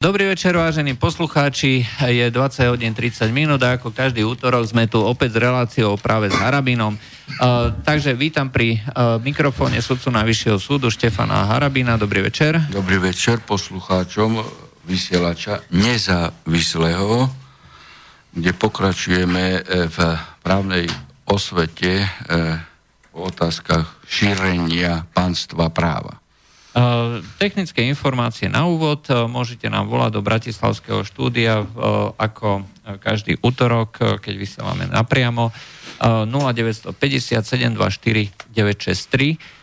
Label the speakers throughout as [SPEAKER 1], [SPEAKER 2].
[SPEAKER 1] Dobrý večer, vážení poslucháči. Je 20 hodín 30 minút a ako každý útorok sme tu opäť s reláciou práve s Harabinom. Uh, takže vítam pri uh, mikrofóne sudcu Najvyššieho súdu Štefana Harabina. Dobrý večer.
[SPEAKER 2] Dobrý večer poslucháčom vysielača nezávislého, kde pokračujeme e, v právnej osvete v otázkach šírenia pánstva práva.
[SPEAKER 1] Technické informácie na úvod. Môžete nám volať do Bratislavského štúdia ako každý útorok, keď vysielame napriamo. 0950 724 963.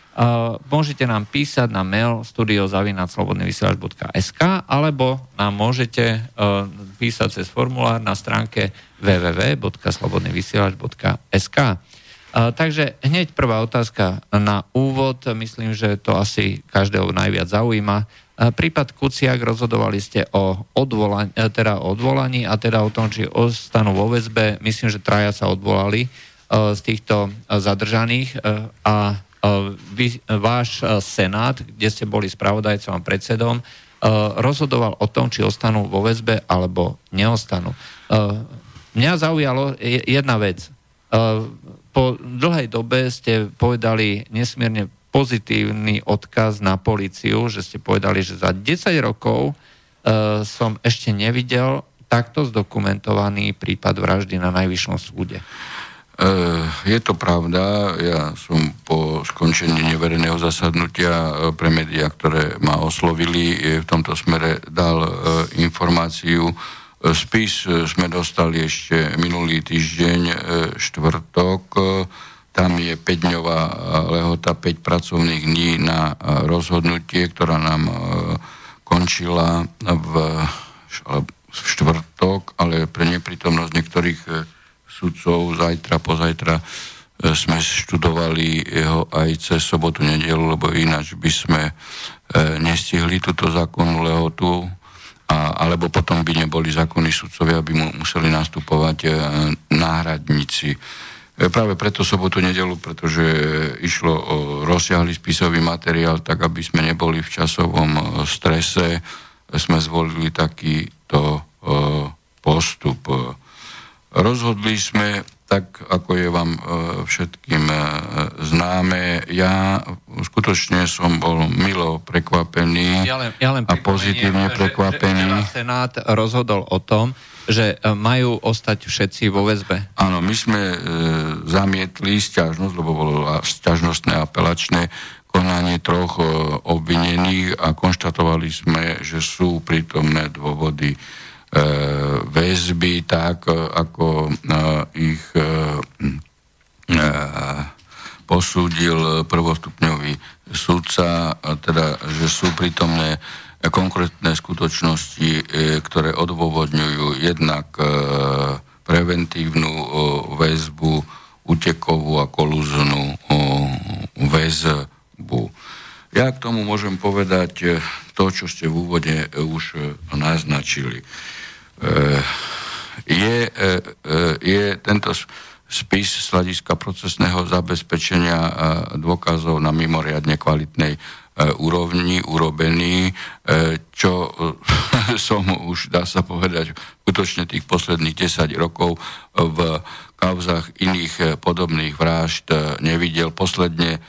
[SPEAKER 1] Môžete nám písať na mail studiozavinaclobodnyvysielač.sk alebo nám môžete písať cez formulár na stránke www.slobodnyvysielač.sk. Takže hneď prvá otázka na úvod. Myslím, že to asi každého najviac zaujíma. Prípad Kuciak rozhodovali ste o odvolaní, e, teda o odvolaní a teda o tom, či ostanú vo väzbe. Myslím, že traja sa odvolali e, z týchto e, zadržaných a vy, váš senát, kde ste boli spravodajcom a predsedom, rozhodoval o tom, či ostanú vo väzbe alebo neostanú. Mňa zaujalo jedna vec po dlhej dobe ste povedali nesmierne pozitívny odkaz na policiu, že ste povedali, že za 10 rokov uh, som ešte nevidel takto zdokumentovaný prípad vraždy na najvyššom súde.
[SPEAKER 2] Uh, je to pravda. Ja som po skončení neverejného zasadnutia e, pre médiá, ktoré ma oslovili, v tomto smere dal uh, informáciu Spis e, sme dostali ešte minulý týždeň, e, štvrtok. E, tam je 5-dňová lehota, 5 pracovných dní na rozhodnutie, ktorá nám končila v, štvrtok, ale pre neprítomnosť niektorých sudcov zajtra, pozajtra sme študovali jeho aj cez sobotu, nedelu, lebo ináč by sme nestihli túto zákonnú lehotu a, alebo potom by neboli zákonní sudcovia, aby mu museli nastupovať e, náhradníci. E, práve preto sobotu nedelu, pretože išlo o rozsiahly spisový materiál, tak aby sme neboli v časovom e, strese, sme zvolili takýto e, postup. Rozhodli sme tak ako je vám e, všetkým e, známe. Ja skutočne som bol milo prekvapený
[SPEAKER 1] ja len, ja len
[SPEAKER 2] a pozitívne prekvapený. Že,
[SPEAKER 1] že Senát rozhodol o tom, že e, majú ostať všetci vo väzbe.
[SPEAKER 2] Áno, my sme e, zamietli stiažnosť, lebo bolo stiažnostné apelačné konanie troch e, obvinených a konštatovali sme, že sú prítomné dôvody väzby tak, e, ako e, ich posúdil prvostupňový sudca, teda, že sú prítomné konkrétne skutočnosti, ktoré odôvodňujú jednak preventívnu väzbu, utekovú a kolúznú väzbu. Ja k tomu môžem povedať to, čo ste v úvode už naznačili. Eh, je, eh, eh, je tento spis z hľadiska procesného zabezpečenia dôkazov na mimoriadne kvalitnej úrovni urobený, čo som už, dá sa povedať, skutočne tých posledných 10 rokov v kauzach iných podobných vražd nevidel. Posledne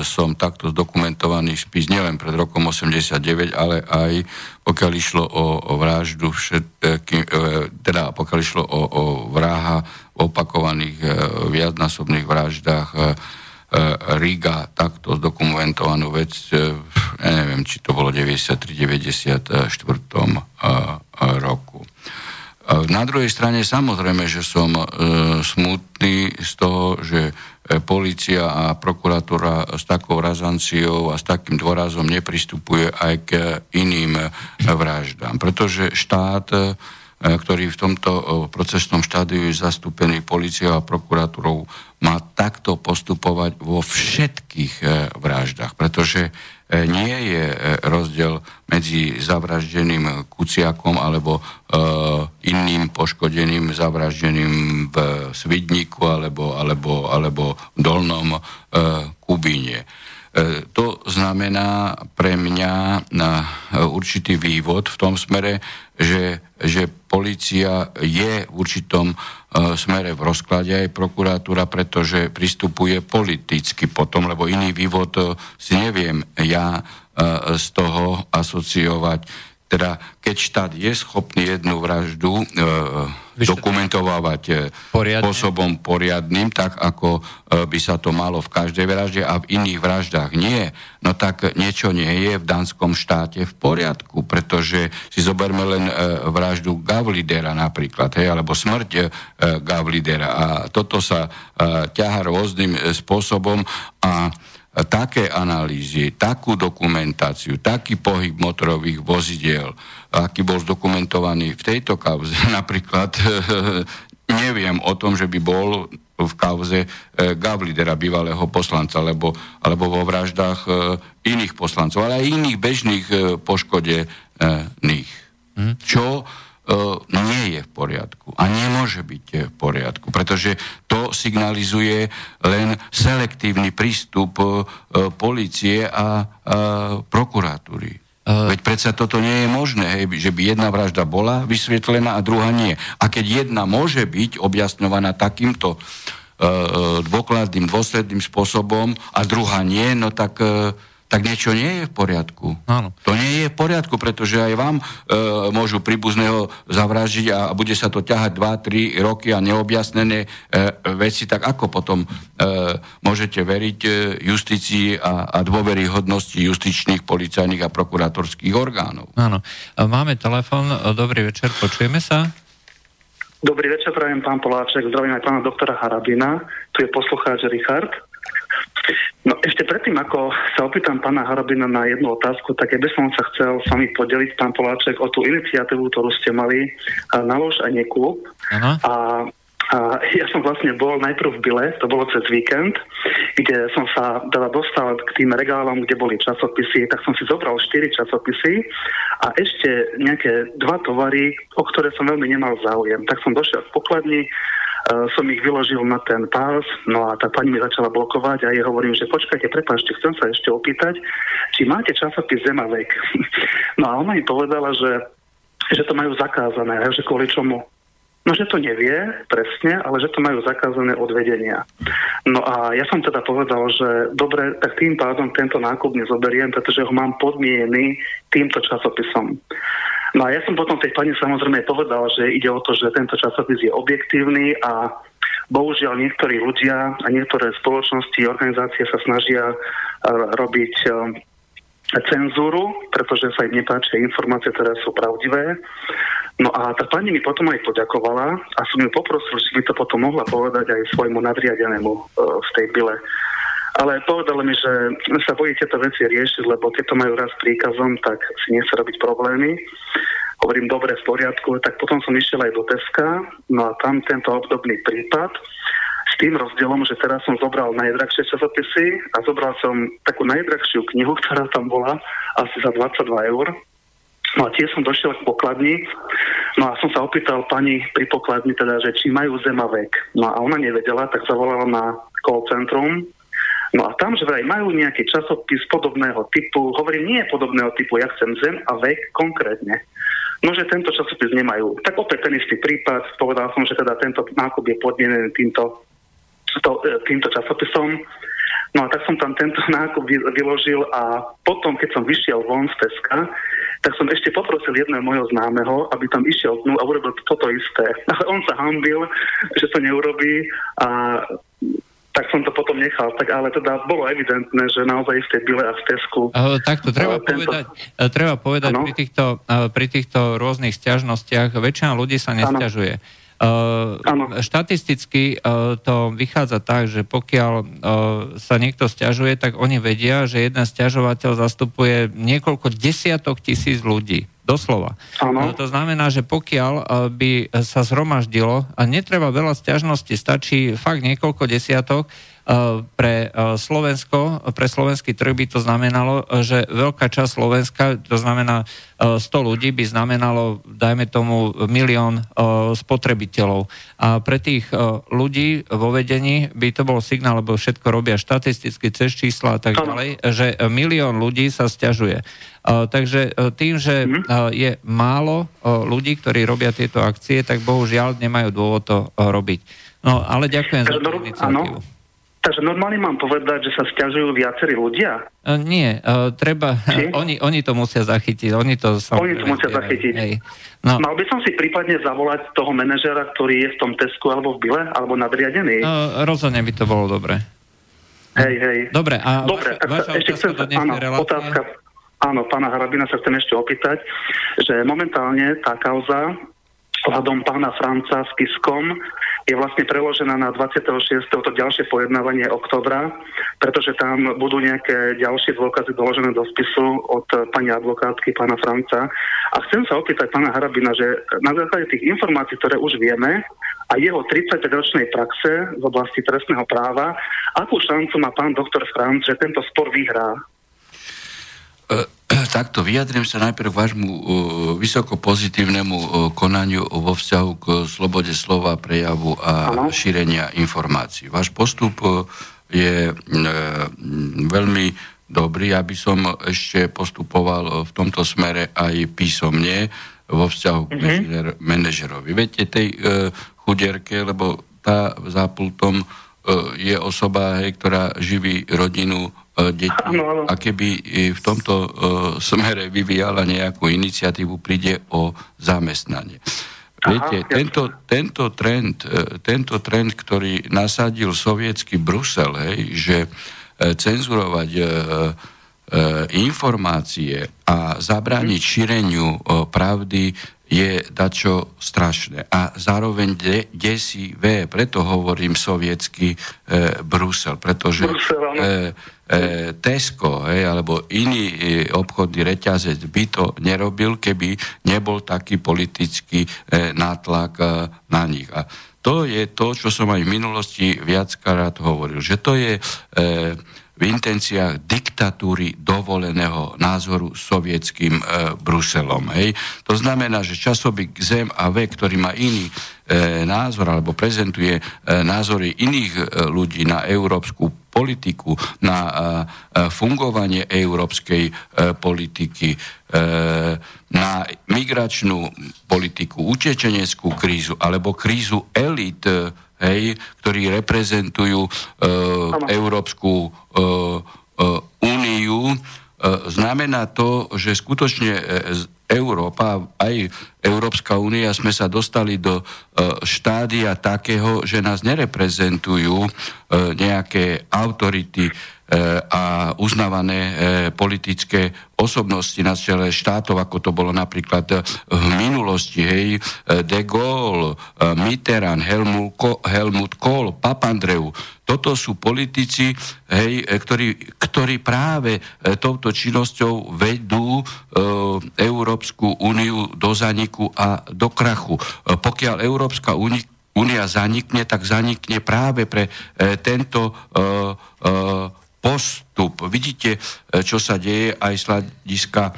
[SPEAKER 2] som takto zdokumentovaný spis nielen pred rokom 89, ale aj pokiaľ išlo o, o vraždu všetky, e, teda pokiaľ išlo o, o vraha v opakovaných e, viacnásobných vraždách Riga takto zdokumentovanú vec, ja neviem, či to bolo 93-94 roku. Na druhej strane samozrejme, že som smutný z toho, že E, policia a prokuratúra s takou razanciou a s takým dôrazom nepristupuje aj k iným e, vraždám. Pretože štát, e, ktorý v tomto procesnom štádiu je zastúpený policiou a prokuratúrou, má takto postupovať vo všetkých vraždách. Pretože E, nie je e, rozdiel medzi zavraždeným Kuciakom alebo e, iným poškodeným zavraždeným v Svidníku alebo, alebo, alebo v Dolnom Kubíne. To znamená pre mňa určitý vývod v tom smere, že, že policia je v určitom smere v rozklade aj prokuratúra, pretože pristupuje politicky potom, lebo iný vývod si neviem ja z toho asociovať teda keď štát je schopný jednu vraždu e, dokumentovať e, Poriadne. spôsobom poriadným, tak ako e, by sa to malo v každej vražde a v iných vraždách nie, no tak niečo nie je v danskom štáte v poriadku, pretože si zoberme len e, vraždu Gavlidera napríklad, hej, alebo smrť e, Gavlidera a toto sa e, ťaha rôznym e, spôsobom a také analýzy, takú dokumentáciu, taký pohyb motorových vozidiel, aký bol zdokumentovaný v tejto kauze. Napríklad neviem o tom, že by bol v kauze e, Gavlidera, bývalého poslanca, alebo, alebo vo vraždách e, iných poslancov, ale aj iných bežných e, poškodených. Hmm. Čo nie je v poriadku a nemôže byť v poriadku, pretože to signalizuje len selektívny prístup policie a prokuratúry. Uh, Veď predsa toto nie je možné, hej, že by jedna vražda bola vysvetlená a druhá nie. A keď jedna môže byť objasňovaná takýmto uh, dôkladným, dôsledným spôsobom a druhá nie, no tak uh, tak niečo nie je v poriadku. Áno. To nie je v poriadku, pretože aj vám e, môžu príbuzného zavražiť a bude sa to ťahať 2-3 roky a neobjasnené e, veci, tak ako potom e, môžete veriť e, justícii a, a dôveryhodnosti justičných, policajných a prokurátorských orgánov.
[SPEAKER 1] Áno. Máme telefon. Dobrý večer, počujeme sa?
[SPEAKER 3] Dobrý večer, prajem pán Poláček, zdravím aj pána doktora Harabina. Tu je poslucháč Richard. No ešte predtým, ako sa opýtam pána Harabina na jednu otázku, tak ja by som sa chcel s vami podeliť, pán Poláček, o tú iniciatívu, ktorú ste mali na lož a neklub. A a ja som vlastne bol najprv v Bile, to bolo cez víkend, kde som sa teda dostal k tým regálom, kde boli časopisy, tak som si zobral 4 časopisy a ešte nejaké dva tovary, o ktoré som veľmi nemal záujem. Tak som došiel v pokladni, som ich vyložil na ten pás, no a tá pani mi začala blokovať a jej hovorím, že počkajte, prepáčte, chcem sa ešte opýtať, či máte časopis Zemavek. no a ona mi povedala, že, že to majú zakázané, že kvôli čomu. No, že to nevie presne, ale že to majú zakázané odvedenia. No a ja som teda povedal, že dobre, tak tým pádom tento nákup nezoberiem, pretože ho mám podmienený týmto časopisom. No a ja som potom tej pani samozrejme povedal, že ide o to, že tento časopis je objektívny a bohužiaľ niektorí ľudia a niektoré spoločnosti, organizácie sa snažia e, robiť e, cenzúru, pretože sa im nepáčia informácie, ktoré sú pravdivé. No a tá pani mi potom aj poďakovala a som ju poprosil, či by to potom mohla povedať aj svojmu nadriadenému e, v tej byle. Ale povedali mi, že sa bojí tieto veci riešiť, lebo keď to majú raz príkazom, tak si nechce robiť problémy. Hovorím, dobre, v poriadku, tak potom som išiel aj do Teska, no a tam tento obdobný prípad, s tým rozdielom, že teraz som zobral najdrahšie časopisy a zobral som takú najdrahšiu knihu, ktorá tam bola, asi za 22 eur. No a tiež som došiel k pokladni, no a som sa opýtal pani pri pokladni teda, že či majú zemavek. No a ona nevedela, tak zavolala na call centrum No a tam, že vraj majú nejaký časopis podobného typu, hovorím, nie podobného typu, ja chcem zem a vek konkrétne. No, že tento časopis nemajú. Tak opäť ten istý prípad, povedal som, že teda tento nákup je podmienený týmto, to, e, týmto časopisom. No a tak som tam tento nákup vyložil a potom, keď som vyšiel von z Teska, tak som ešte poprosil jedného mojho známeho, aby tam išiel dnu a urobil toto isté. Ale on sa hambil, že to neurobí a tak som to potom nechal. Tak ale teda bolo evidentné, že naozaj v tej bile a v Tesku...
[SPEAKER 1] Uh, takto treba tento... povedať, uh, treba povedať pri týchto, uh, pri týchto rôznych stiažnostiach väčšina ľudí sa nestiažuje. Uh, štatisticky uh, to vychádza tak, že pokiaľ uh, sa niekto stiažuje, tak oni vedia, že jeden stiažovateľ zastupuje niekoľko desiatok tisíc ľudí. Doslova. Ano. To znamená, že pokiaľ eh, by sa zhromaždilo, a netreba veľa stiažností, stačí fakt niekoľko desiatok, pre Slovensko, pre slovenský trh by to znamenalo, že veľká časť Slovenska, to znamená 100 ľudí, by znamenalo, dajme tomu, milión spotrebiteľov. A pre tých ľudí vo vedení by to bol signál, lebo všetko robia štatisticky cez čísla a tak ďalej, že milión ľudí sa stiažuje. Takže tým, že mhm. je málo ľudí, ktorí robia tieto akcie, tak bohužiaľ nemajú dôvod to robiť. No, ale ďakujem za tú iniciatívu.
[SPEAKER 3] Takže normálne mám povedať, že sa stiažujú viacerí ľudia?
[SPEAKER 1] Uh, nie, uh, treba, oni, oni to musia zachytiť. Oni to,
[SPEAKER 3] oni to musia zachytiť. Hej. No. Mal by som si prípadne zavolať toho manažera, ktorý je v tom Tesku alebo v Bile, alebo nadriadený?
[SPEAKER 1] Uh, rozhodne by to bolo dobre.
[SPEAKER 3] Hej, hej.
[SPEAKER 1] Dobre, a
[SPEAKER 3] Dobre, vaša, vaša ešte chcem, áno, otázka, áno, pána Harabina sa chcem ešte opýtať, že momentálne tá kauza ohľadom pána Franca s Kiskom je vlastne preložená na 26. to ďalšie pojednávanie oktobra, pretože tam budú nejaké ďalšie dôkazy doložené do spisu od pani advokátky pána Franca. A chcem sa opýtať pána Harabina, že na základe tých informácií, ktoré už vieme, a jeho 35-ročnej praxe v oblasti trestného práva, akú šancu má pán doktor Franc, že tento spor vyhrá?
[SPEAKER 2] E, takto vyjadrím sa najprv k vášmu uh, vysoko pozitívnemu uh, konaniu vo vzťahu k slobode slova, prejavu a ano. šírenia informácií. Váš postup uh, je veľmi dobrý, aby som ešte postupoval v tomto smere aj písomne vo vzťahu k mm-hmm. manažerovi. Viete, tej chudierke, lebo tá za pultom je osoba, hej, ktorá živí rodinu E, detí a keby v tomto e, smere vyvíjala nejakú iniciatívu, príde o zamestnanie. Viete, tento, tento, trend, e, tento trend, ktorý nasadil sovietský Brusel, hej, že cenzurovať informácie a zabrániť mhm. šíreniu pravdy je dačo strašné. A zároveň de, desivé, preto hovorím sovietský e, Brusel, pretože e, e, Tesco hej, alebo iný e, obchodný reťazec by to nerobil, keby nebol taký politický e, nátlak e, na nich. A to je to, čo som aj v minulosti viackrát hovoril, že to je e, v intenciách diktatúry dovoleného názoru sovietským e, Bruselom. Hej. To znamená, že časobyk Zem a V, ktorý má iný e, názor alebo prezentuje e, názory iných e, ľudí na európsku politiku, na e, e fungovanie európskej e, politiky, e, na migračnú politiku, utečeneckú krízu alebo krízu elit, e, hej, ktorí reprezentujú e, Európsku e, e, úniu, e, znamená to, že skutočne e, Európa, aj Európska únia sme sa dostali do e, štádia takého, že nás nereprezentujú e, nejaké autority a uznávané politické osobnosti na čele štátov, ako to bolo napríklad v minulosti, hej, De Gaulle, Mitterrand, Helmut, Kohl, Papandreou. Toto sú politici, hej, ktorí, ktorí práve touto činnosťou vedú e, Európsku úniu do zaniku a do krachu. E, pokiaľ Európska únia zanikne, tak zanikne práve pre e, tento e, e, postup. Vidíte, e, čo sa deje aj z hľadiska e,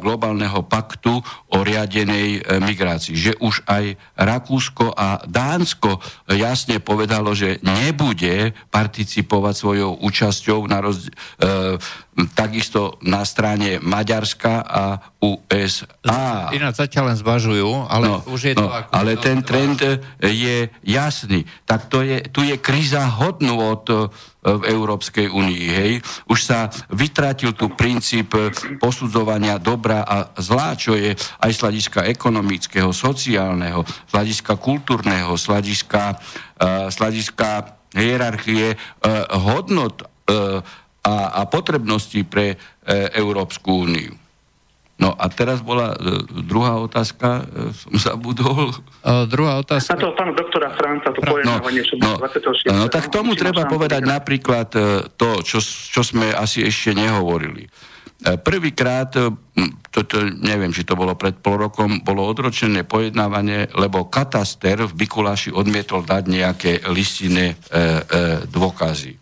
[SPEAKER 2] globálneho paktu o riadenej e, migrácii. Že už aj Rakúsko a Dánsko jasne povedalo, že nebude participovať svojou účasťou na roz, takisto na strane Maďarska a USA.
[SPEAKER 1] Ináč zatiaľ len zvažujú, ale no, už je to
[SPEAKER 2] no, ako... Ale ten trend je jasný. Tak to je, tu je kríza hodnú od v Európskej únii. Hej. Už sa vytratil tu princíp posudzovania dobra a zlá, čo je aj z hľadiska ekonomického, sociálneho, z hľadiska kultúrneho, z hľadiska, uh, z hľadiska hierarchie hodnot a, a potrebnosti pre e, Európsku úniu. No a teraz bola e, druhá otázka, e, som zabudol.
[SPEAKER 1] Uh, druhá otázka.
[SPEAKER 3] Na to pána doktora Franca, to pojednávanie
[SPEAKER 2] no, no, 26. No tak tomu treba povedať napríklad e, to, čo, čo sme asi ešte nehovorili. Prvýkrát, toto neviem, či to bolo pred pol rokom, bolo odročené pojednávanie, lebo kataster v Bikuláši odmietol dať nejaké listinné e, e, dôkazy.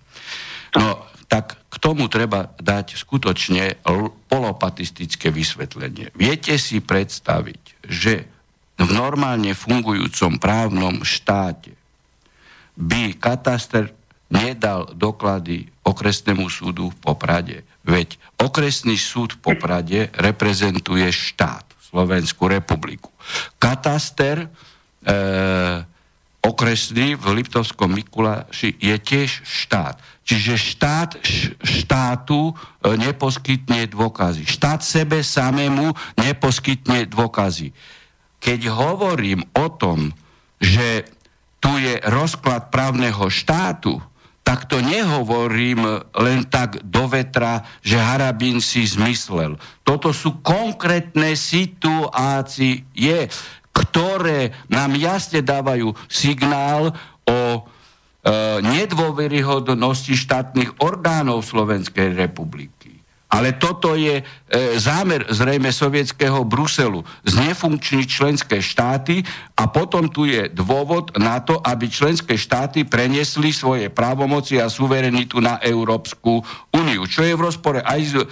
[SPEAKER 2] No, tak k tomu treba dať skutočne polopatistické vysvetlenie. Viete si predstaviť, že v normálne fungujúcom právnom štáte by kataster nedal doklady okresnému súdu v Poprade. Veď okresný súd v Poprade reprezentuje štát, Slovenskú republiku. Kataster e, okresný v Liptovskom Mikuláši je tiež štát. Čiže štát štátu e, neposkytne dôkazy. Štát sebe samému neposkytne dôkazy. Keď hovorím o tom, že tu je rozklad právneho štátu, tak to nehovorím len tak do vetra, že Harabín si zmyslel. Toto sú konkrétne situácie, ktoré nám jasne dávajú signál o e, nedôveryhodnosti štátnych orgánov Slovenskej republiky. Ale toto je e, zámer zrejme sovietského Bruselu. Znefunkčniť členské štáty a potom tu je dôvod na to, aby členské štáty preniesli svoje právomoci a suverenitu na Európsku úniu. Čo je v rozpore aj s, e,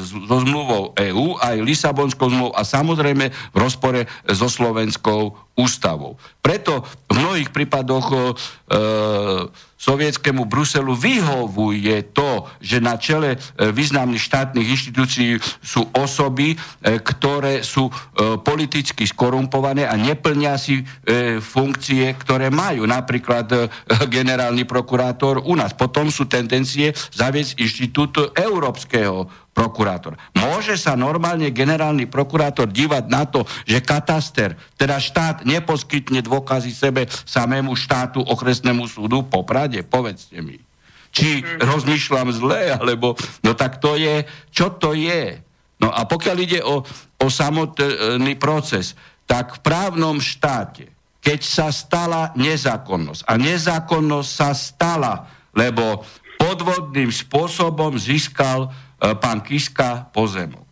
[SPEAKER 2] so zmluvou EÚ, aj Lisabonskou zmluvou a samozrejme v rozpore so Slovenskou ústavou. Preto v mnohých prípadoch e, sovietskému Bruselu vyhovuje to, že na čele e, významných štátnych inštitúcií sú osoby, e, ktoré sú e, politicky skorumpované a neplnia si funkcie, ktoré majú. Napríklad generálny prokurátor u nás. Potom sú tendencie zaviesť inštitút európskeho prokurátor. Môže sa normálne generálny prokurátor dívať na to, že kataster, teda štát neposkytne dôkazy sebe samému štátu, okresnému súdu po Prade? Povedzte mi. Či rozmýšľam zle, alebo... No tak to je... Čo to je? No a pokiaľ ide o, o samotný proces, tak v právnom štáte, keď sa stala nezákonnosť, a nezákonnosť sa stala, lebo podvodným spôsobom získal pán Kiska pozemok.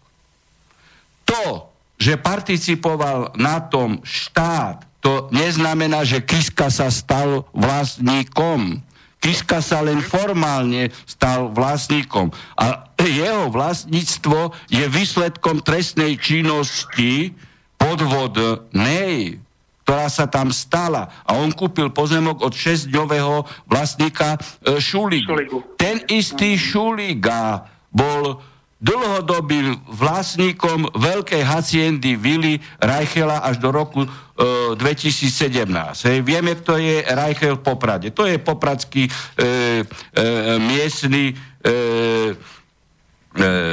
[SPEAKER 2] To, že participoval na tom štát, to neznamená, že Kiska sa stal vlastníkom. Kiska sa len formálne stal vlastníkom. A jeho vlastníctvo je výsledkom trestnej činnosti podvodnej, ktorá sa tam stala. A on kúpil pozemok od 6-dňového vlastníka e, Šuligu. Šuligu. Ten istý Šuliga bol dlhodobým vlastníkom veľkej haciendy Vili Reichela až do roku e, 2017. Hej, vieme, kto je Reichel v Poprade. To je popradský e, e, miestny e, e,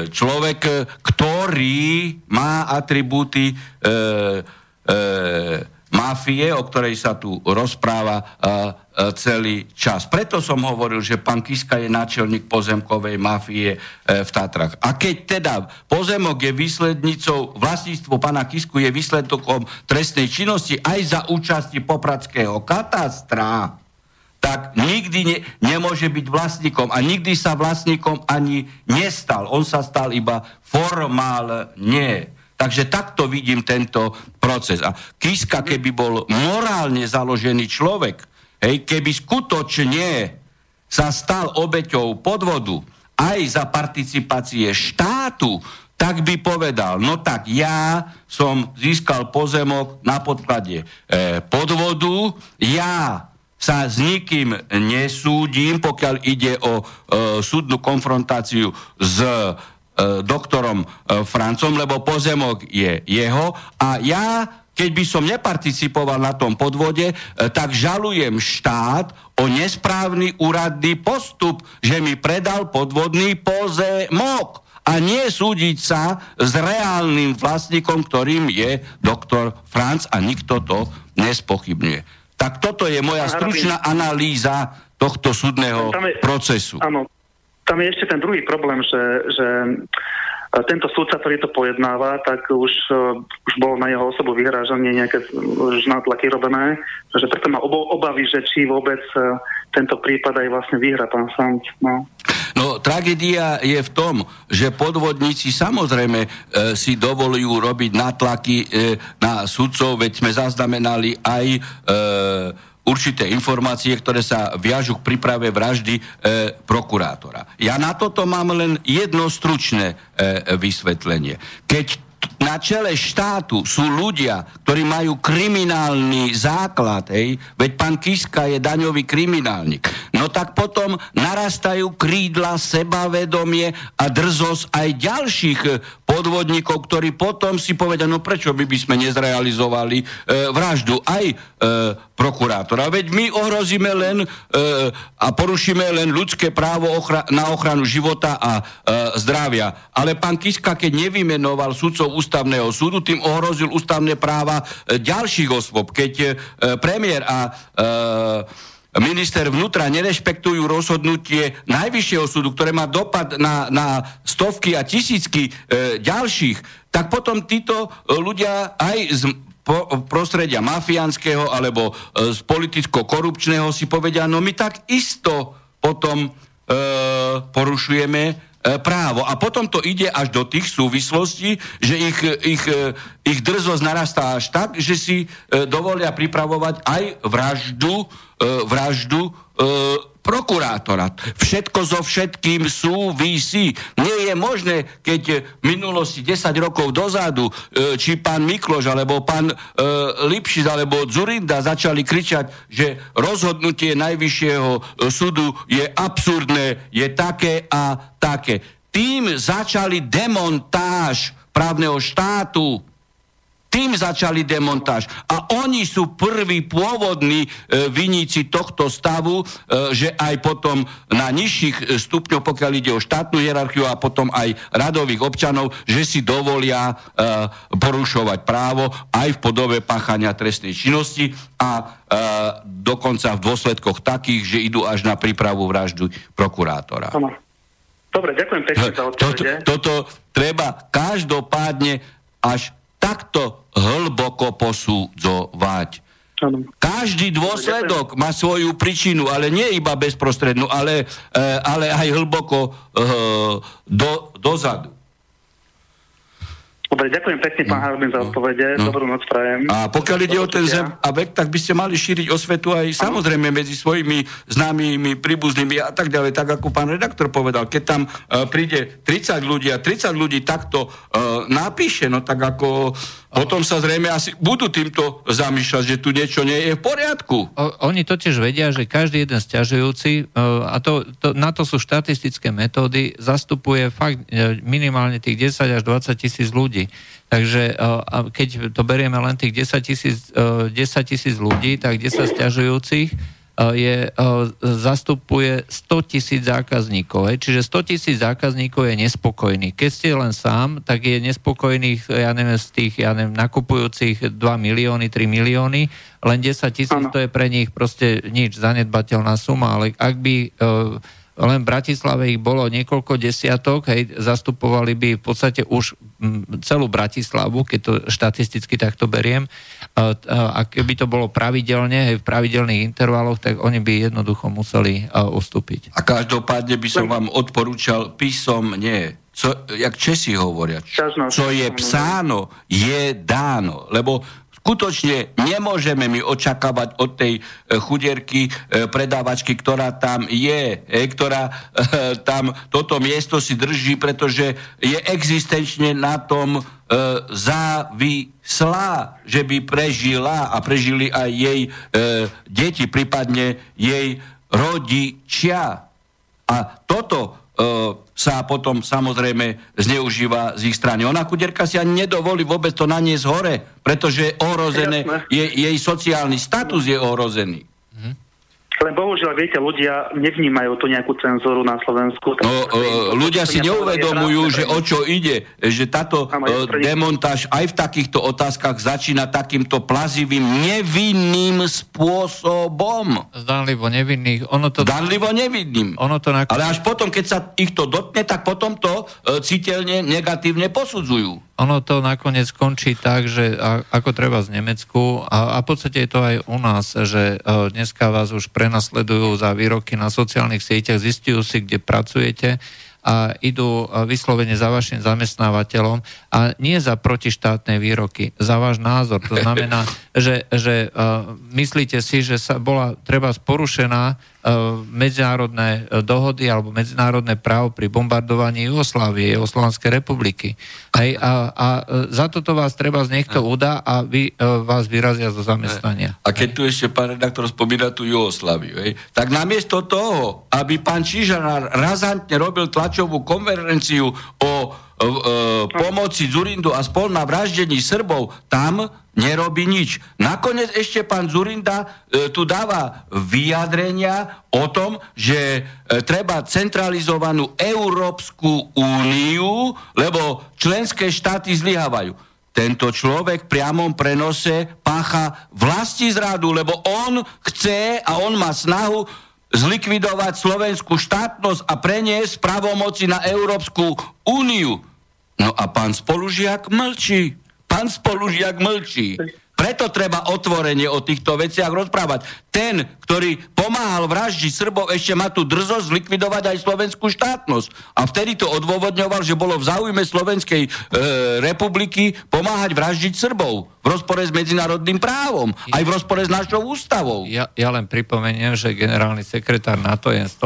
[SPEAKER 2] človek, ktorý má atribúty e, e, mafie, o ktorej sa tu rozpráva uh, celý čas. Preto som hovoril, že pán Kiska je náčelník pozemkovej mafie uh, v Tatrach. A keď teda pozemok je výslednicou, vlastníctvo pána Kisku je výsledkom trestnej činnosti aj za účasti popradského katastra, tak nikdy ne, nemôže byť vlastníkom a nikdy sa vlastníkom ani nestal. On sa stal iba formálne. Takže takto vidím tento proces. A Kiska, keby bol morálne založený človek, hej, keby skutočne sa stal obeťou podvodu aj za participácie štátu, tak by povedal, no tak ja som získal pozemok na podklade e, podvodu, ja sa s nikým nesúdim, pokiaľ ide o e, súdnu konfrontáciu s doktorom e, Francom, lebo pozemok je jeho a ja, keď by som neparticipoval na tom podvode, e, tak žalujem štát o nesprávny úradný postup, že mi predal podvodný pozemok a nie súdiť sa s reálnym vlastníkom, ktorým je doktor Franc a nikto to nespochybňuje. Tak toto je moja stručná analýza tohto súdneho procesu.
[SPEAKER 3] Áno, tam je ešte ten druhý problém, že, že e, tento súdca, ktorý to pojednáva, tak už, uh, už bolo na jeho osobu vyhrážanie nejaké už nátlaky robené, že preto má obavy, že či vôbec tento prípad aj vlastne vyhra pán Sanč. No.
[SPEAKER 2] No tragédia je v tom, že podvodníci samozrejme e, si dovolujú robiť natlaky e, na sudcov, veď sme zaznamenali aj e, určité informácie, ktoré sa viažu k príprave vraždy e, prokurátora. Ja na toto mám len jedno stručné e, vysvetlenie. Keď na čele štátu sú ľudia, ktorí majú kriminálny základ, hej, veď pán Kiska je daňový kriminálnik, no tak potom narastajú krídla, sebavedomie a drzosť aj ďalších podvodníkov, ktorí potom si povedia, no prečo by, by sme nezrealizovali e, vraždu aj e, prokurátora. Veď my ohrozíme len e, a porušíme len ľudské právo ochra- na ochranu života a e, zdravia. Ale pán Kiska, keď nevymenoval sudcov ústavného súdu, tým ohrozil ústavné práva e, ďalších osôb. Keď e, premiér a e, minister vnútra nerešpektujú rozhodnutie Najvyššieho súdu, ktoré má dopad na, na stovky a tisícky ďalších, tak potom títo ľudia aj z prostredia mafiánskeho alebo z politicko-korupčného si povedia, no my tak isto potom porušujeme právo. A potom to ide až do tých súvislostí, že ich, ich, e, ich drzosť narastá až tak, že si e, dovolia pripravovať aj vraždu, vraždu prokurátora. Všetko so všetkým súvisí. Nie je možné, keď v minulosti 10 rokov dozadu, e, či pán Mikloš, alebo pán e, Lipšic, alebo Zurinda začali kričať, že rozhodnutie Najvyššieho e, súdu je absurdné, je také a také. Tým začali demontáž právneho štátu tým začali demontáž. A oni sú prví pôvodní e, viníci tohto stavu, e, že aj potom na nižších e, stupňoch, pokiaľ ide o štátnu hierarchiu a potom aj radových občanov, že si dovolia e, porušovať právo aj v podobe páchania trestnej činnosti a e, dokonca v dôsledkoch takých, že idú až na prípravu vraždu prokurátora.
[SPEAKER 3] Dobre, ďakujem pekne za
[SPEAKER 2] odpovede. Toto, toto treba každopádne až takto hlboko posudzovať. Každý dôsledok má svoju príčinu, ale nie iba bezprostrednú, ale, e, ale aj hlboko e, do, dozadu.
[SPEAKER 3] Dobre, ďakujem pekne, pán no, Harbin, za no, odpovede. No. Dobrú noc prajem.
[SPEAKER 2] A pokiaľ ide o ten zem a vek, tak by ste mali šíriť osvetu aj samozrejme medzi svojimi známymi, príbuznými a tak ďalej, tak ako pán redaktor povedal. Keď tam uh, príde 30 ľudí a 30 ľudí takto uh, napíše, no tak ako potom sa zrejme asi budú týmto zamýšľať, že tu niečo nie je v poriadku.
[SPEAKER 1] O, oni totiž vedia, že každý jeden stiažujúci, uh, a to, to, na to sú štatistické metódy, zastupuje fakt uh, minimálne tých 10 až 20 tisíc ľudí. Takže uh, keď to berieme len tých 10 tisíc, uh, 10 tisíc ľudí, tak 10 stiažujúcich je, zastupuje 100 tisíc zákazníkov. Hej. Čiže 100 tisíc zákazníkov je nespokojných. Keď ste len sám, tak je nespokojných, ja neviem, z tých, ja neviem, nakupujúcich 2 milióny, 3 milióny, len 10 tisíc to je pre nich proste nič, zanedbateľná suma, ale ak by uh, len v Bratislave ich bolo niekoľko desiatok, hej, zastupovali by v podstate už celú Bratislavu, keď to štatisticky takto beriem. A keby to bolo pravidelne, hej, v pravidelných intervaloch, tak oni by jednoducho museli ustúpiť.
[SPEAKER 2] A každopádne by som vám odporúčal písomne co, jak Česi hovoria, čo je psáno, je dáno. Lebo skutočne nemôžeme my očakávať od tej e, chudierky e, predávačky, ktorá tam je, e, ktorá tam toto miesto si drží, pretože je existenčne na tom závislá, že by prežila a prežili aj jej deti, prípadne jej rodičia. A toto sa potom samozrejme zneužíva z ich strany. Ona kudierka si ani nedovolí vôbec to naniesť hore, pretože je ohrozené, je, jej sociálny status je ohrozený.
[SPEAKER 3] Len bohužiaľ, viete, ľudia nevnímajú tu nejakú cenzúru na Slovensku.
[SPEAKER 2] No, uh, ľudia si neuvedomujú, že o čo ide, že táto uh, demontáž aj v takýchto otázkach začína takýmto plazivým, nevinným spôsobom.
[SPEAKER 1] Zdanlivo nevinných. Ono to...
[SPEAKER 2] Zdanlivo nevinným.
[SPEAKER 1] Ono to
[SPEAKER 2] nakoniec... Ale až potom, keď sa ich to dotkne, tak potom to uh, citeľne negatívne posudzujú
[SPEAKER 1] ono to nakoniec skončí tak, že ako treba z Nemecku a, a v podstate je to aj u nás, že dneska vás už pre nás nasledujú za výroky na sociálnych sieťach, zistujú si, kde pracujete a idú vyslovene za vašim zamestnávateľom a nie za protištátne výroky, za váš názor. To znamená, že, že uh, myslíte si, že sa bola treba porušená uh, medzinárodné dohody alebo medzinárodné právo pri bombardovaní Jugoslávie, Jugoslovanskej republiky. Hej, a, a za toto vás treba z niekto udá a vy, vás vyrazia zo zamestnania.
[SPEAKER 2] A keď tu ešte pán redaktor spomína tú Jugosláviu, hej, tak namiesto toho, aby pán Čižanár razantne robil tlač tlačovú konferenciu o e, e, pomoci Zurindu a spol na vraždení Srbov, tam nerobí nič. Nakoniec ešte pán Zurinda e, tu dáva vyjadrenia o tom, že e, treba centralizovanú Európsku úniu, lebo členské štáty zlyhávajú. Tento človek v priamom prenose pácha vlasti zradu, lebo on chce a on má snahu zlikvidovať slovenskú štátnosť a preniesť pravomoci na Európsku úniu. No a pán spolužiak mlčí. Pán spolužiak mlčí. Preto treba otvorenie o týchto veciach rozprávať. Ten, ktorý pomáhal vraždiť Srbov, ešte má tu drzosť zlikvidovať aj slovenskú štátnosť. A vtedy to odôvodňoval, že bolo v záujme Slovenskej e, republiky pomáhať vraždiť Srbov. V rozpore s medzinárodným právom. Aj v rozpore s našou ústavou.
[SPEAKER 1] Ja, ja len pripomeniem, že generálny sekretár NATO Jens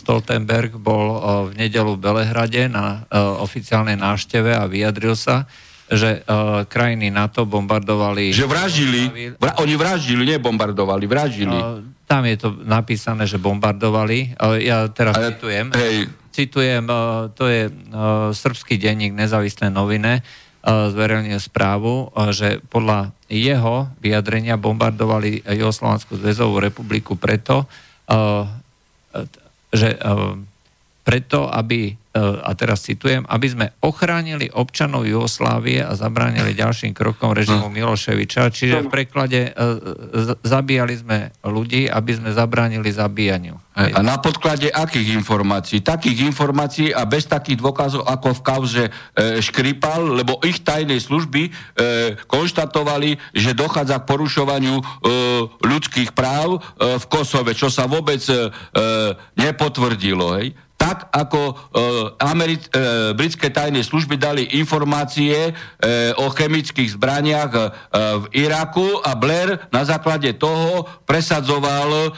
[SPEAKER 1] Stoltenberg bol o, v nedelu v Belehrade na o, oficiálnej návšteve a vyjadril sa, že uh, krajiny NATO bombardovali...
[SPEAKER 2] Že vraždili, vra, oni vraždili, nie bombardovali, vraždili. Uh,
[SPEAKER 1] tam je to napísané, že bombardovali. Uh, ja teraz Ale, citujem. Hej. Citujem, uh, to je uh, srbský denník nezávislé novine, uh, zverejnil správu, uh, že podľa jeho vyjadrenia bombardovali Jugoslovanskú zväzovú republiku preto, uh, že uh, preto, aby a teraz citujem, aby sme ochránili občanov Jugoslávie a zabránili ďalším krokom režimu hm. Miloševiča. Čiže v preklade zabíjali sme ľudí, aby sme zabránili zabíjaniu.
[SPEAKER 2] A na podklade akých informácií? Takých informácií a bez takých dôkazov ako v kauze e, Škripal, lebo ich tajnej služby e, konštatovali, že dochádza k porušovaniu e, ľudských práv e, v Kosove, čo sa vôbec e, nepotvrdilo. Hej? Tak ako e, Ameri- e, britské tajné služby dali informácie e, o chemických zbraniach e, v Iraku a Blair na základe toho presadzoval e,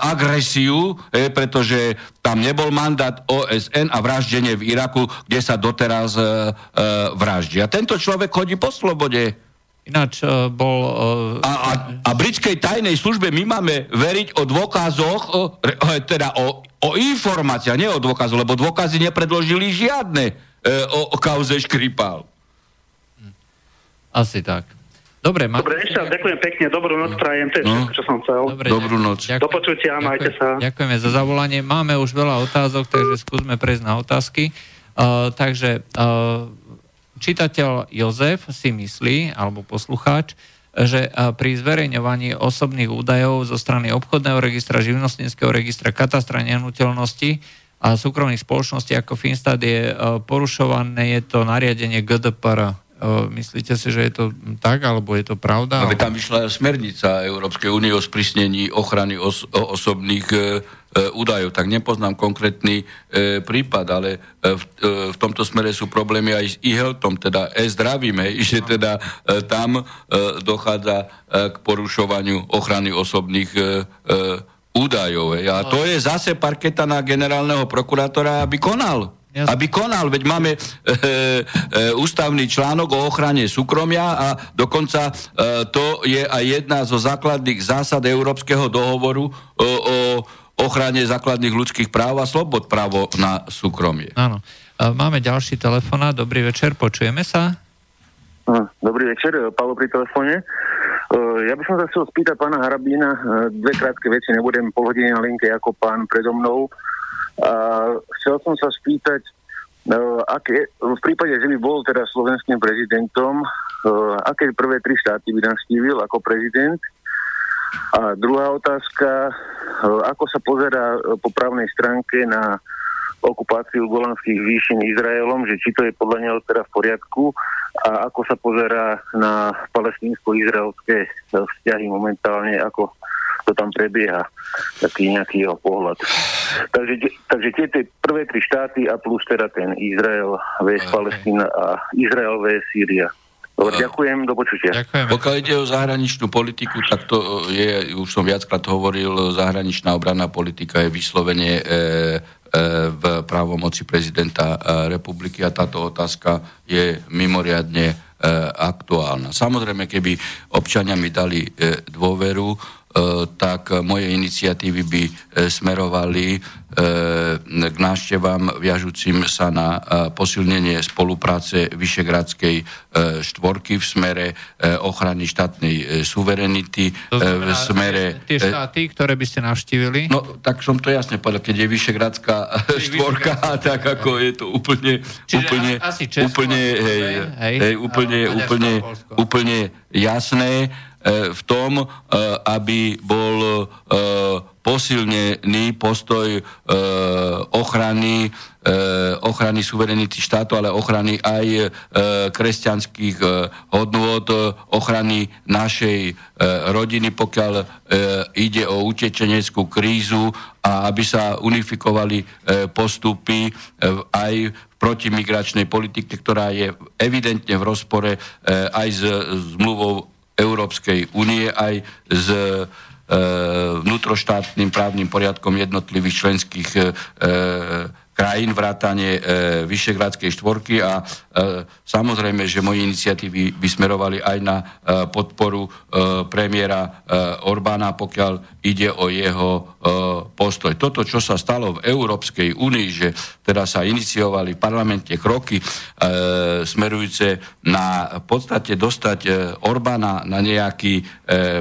[SPEAKER 2] agresiu, e, pretože tam nebol mandát OSN a vraždenie v Iraku, kde sa doteraz e, e, vraždí. A tento človek chodí po slobode.
[SPEAKER 1] Ináč uh, bol...
[SPEAKER 2] Uh, a, a, a britskej tajnej službe my máme veriť o dôkazoch, uh, teda o, o informáciách, nie o dôkazoch, lebo dôkazy nepredložili žiadne uh, o, o kauze Škripal.
[SPEAKER 1] Asi tak. Dobre,
[SPEAKER 3] ma... Dobre, ešte ďakujem pekne, dobrú noc prajem, to je no. všetko, čo som chcel.
[SPEAKER 2] Dobre, Dobrú noc.
[SPEAKER 3] Ďakujem, Do počutia, ďakujem, majte sa.
[SPEAKER 1] Ďakujeme za zavolanie. Máme už veľa otázok, takže skúsme prejsť na otázky. Uh, takže uh, čitateľ Jozef si myslí, alebo poslucháč, že pri zverejňovaní osobných údajov zo strany obchodného registra, živnostníckého registra, katastra nehnuteľnosti a súkromných spoločností ako Finstat je porušované je to nariadenie GDPR. Myslíte si, že je to tak, alebo je to pravda?
[SPEAKER 2] Ale tam vyšla smernica Európskej únie o sprísnení ochrany os- osobných e, E, údajov, tak nepoznám konkrétny e, prípad, ale e, v, e, v tomto smere sú problémy aj s e-healthom, teda e-zdravím, že teda e, tam e, dochádza e, k porušovaniu ochrany osobných e, e, údajov. E. A to je zase parketa na generálneho prokurátora, aby konal. Jasne. Aby konal, veď máme e, e, ústavný článok o ochrane súkromia a dokonca e, to je aj jedna zo základných zásad Európskeho dohovoru o, o ochrane základných ľudských práv a slobod právo na súkromie.
[SPEAKER 1] Áno. Máme ďalší telefonát. Dobrý večer, počujeme sa?
[SPEAKER 4] Dobrý večer, Paolo pri telefóne. Ja by som sa chcel spýtať pána Harabína dve krátke veci, nebudem pol hodiny na linke ako pán predo mnou. A chcel som sa spýtať, aké, v prípade, že by bol teraz slovenským prezidentom, aké prvé tri štáty by navštívil ako prezident a druhá otázka, e, ako sa pozera e, po právnej stránke na okupáciu golanských výšin Izraelom, že či to je podľa neho teda v poriadku a ako sa pozera na palestínsko-izraelské e, vzťahy momentálne, ako to tam prebieha, taký nejaký jeho pohľad. Takže, takže tie, tie prvé tri štáty a plus teda ten Izrael, VS Palestína a Izrael, VS Sýria. Dobre, ďakujem, do počutia. Ďakujem.
[SPEAKER 2] Pokiaľ ide o zahraničnú politiku, tak to je, už som viackrát hovoril, zahraničná obranná politika je vyslovene e, e, v právomoci prezidenta republiky a táto otázka je mimoriadne e, aktuálna. Samozrejme, keby občania mi dali e, dôveru, tak moje iniciatívy by e, smerovali e, k návštevám viažúcim sa na posilnenie spolupráce Vyšegradskej štvorky v smere ochrany štátnej suverenity, v smere...
[SPEAKER 1] Tie štáty, ktoré by ste navštívili?
[SPEAKER 2] No, tak som to jasne povedal, keď je Vyšegradská štvorka, tak ako je to úplne...
[SPEAKER 1] Čiže
[SPEAKER 2] úplne,
[SPEAKER 1] asi Česko,
[SPEAKER 2] úplne, hej, hej, hej, úplne, úplne, úplne jasné. E, v tom, e, aby bol e, posilnený postoj ochrany ochrany suverenity štátu, ale ochrany aj kresťanských hodnôt, ochrany našej rodiny, pokiaľ ide o utečeneckú krízu a aby sa unifikovali postupy aj protimigračnej politike, ktorá je evidentne v rozpore aj s zmluvou Európskej únie aj s e, vnútroštátnym právnym poriadkom jednotlivých členských e, krajín, vrátane e, Vyšegradskej štvorky a e, samozrejme, že moje iniciatívy by smerovali aj na e, podporu e, premiéra e, Orbána, pokiaľ ide o jeho e, postoj. Toto, čo sa stalo v Európskej únii, že teda sa iniciovali v parlamente kroky e, smerujúce na v podstate dostať e, Orbána na nejaký e,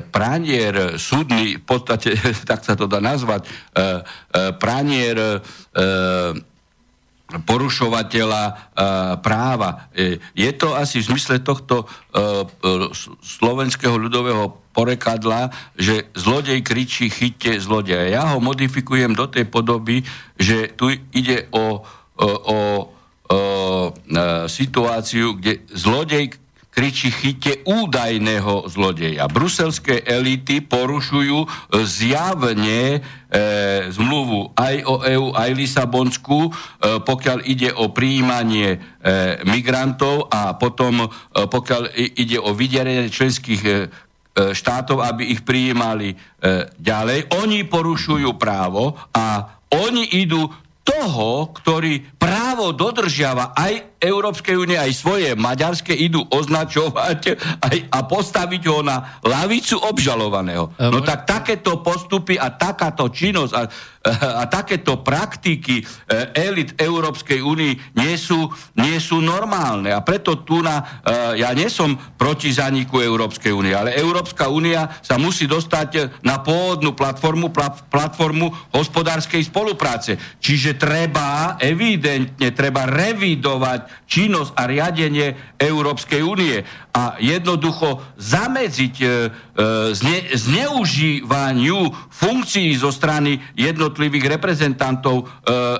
[SPEAKER 2] pranier súdny, v podstate, tak sa to dá nazvať, e, e, pranier e, porušovateľa e, práva. E, je to asi v zmysle tohto e, slovenského ľudového porekadla, že zlodej kričí chyťte zlodeja. Ja ho modifikujem do tej podoby, že tu ide o, o, o, o situáciu, kde zlodej kričí chyte údajného zlodeja. Bruselské elity porušujú zjavne e, zmluvu aj o EU, aj Lisabonsku, e, pokiaľ ide o prijímanie e, migrantov a potom e, pokiaľ ide o vyderenie členských e, e, štátov, aby ich prijímali e, ďalej. Oni porušujú právo a oni idú toho, ktorý právo dodržiava aj Európskej únie aj svoje maďarské idú označovať aj, a postaviť ho na lavicu obžalovaného. No tak takéto postupy a takáto činnosť a, a takéto praktiky e, elit Európskej únii nie sú, nie sú normálne. A preto tu na, e, ja nie som proti zaniku Európskej únie, ale Európska únia sa musí dostať na pôvodnú platformu, platformu hospodárskej spolupráce. Čiže treba, evidentne, treba revidovať činnosť a riadenie Európskej únie a jednoducho zamedziť e, e, zne, zneužívaniu funkcií zo strany jednotlivých reprezentantov e,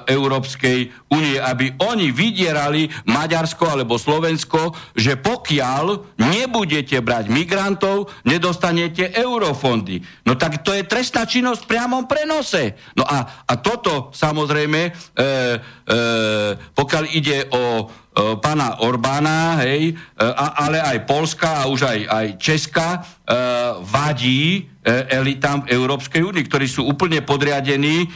[SPEAKER 2] Európskej únie, aby oni vydierali Maďarsko alebo Slovensko, že pokiaľ nebudete brať migrantov, nedostanete eurofondy. No tak to je trestná činnosť v priamom prenose. No a, a toto samozrejme, e, e, pokiaľ ide o pána Orbána, hej, e, a, ale aj Polska a už aj, aj Česka e, vadí elitám v Európskej únii, ktorí sú úplne podriadení e,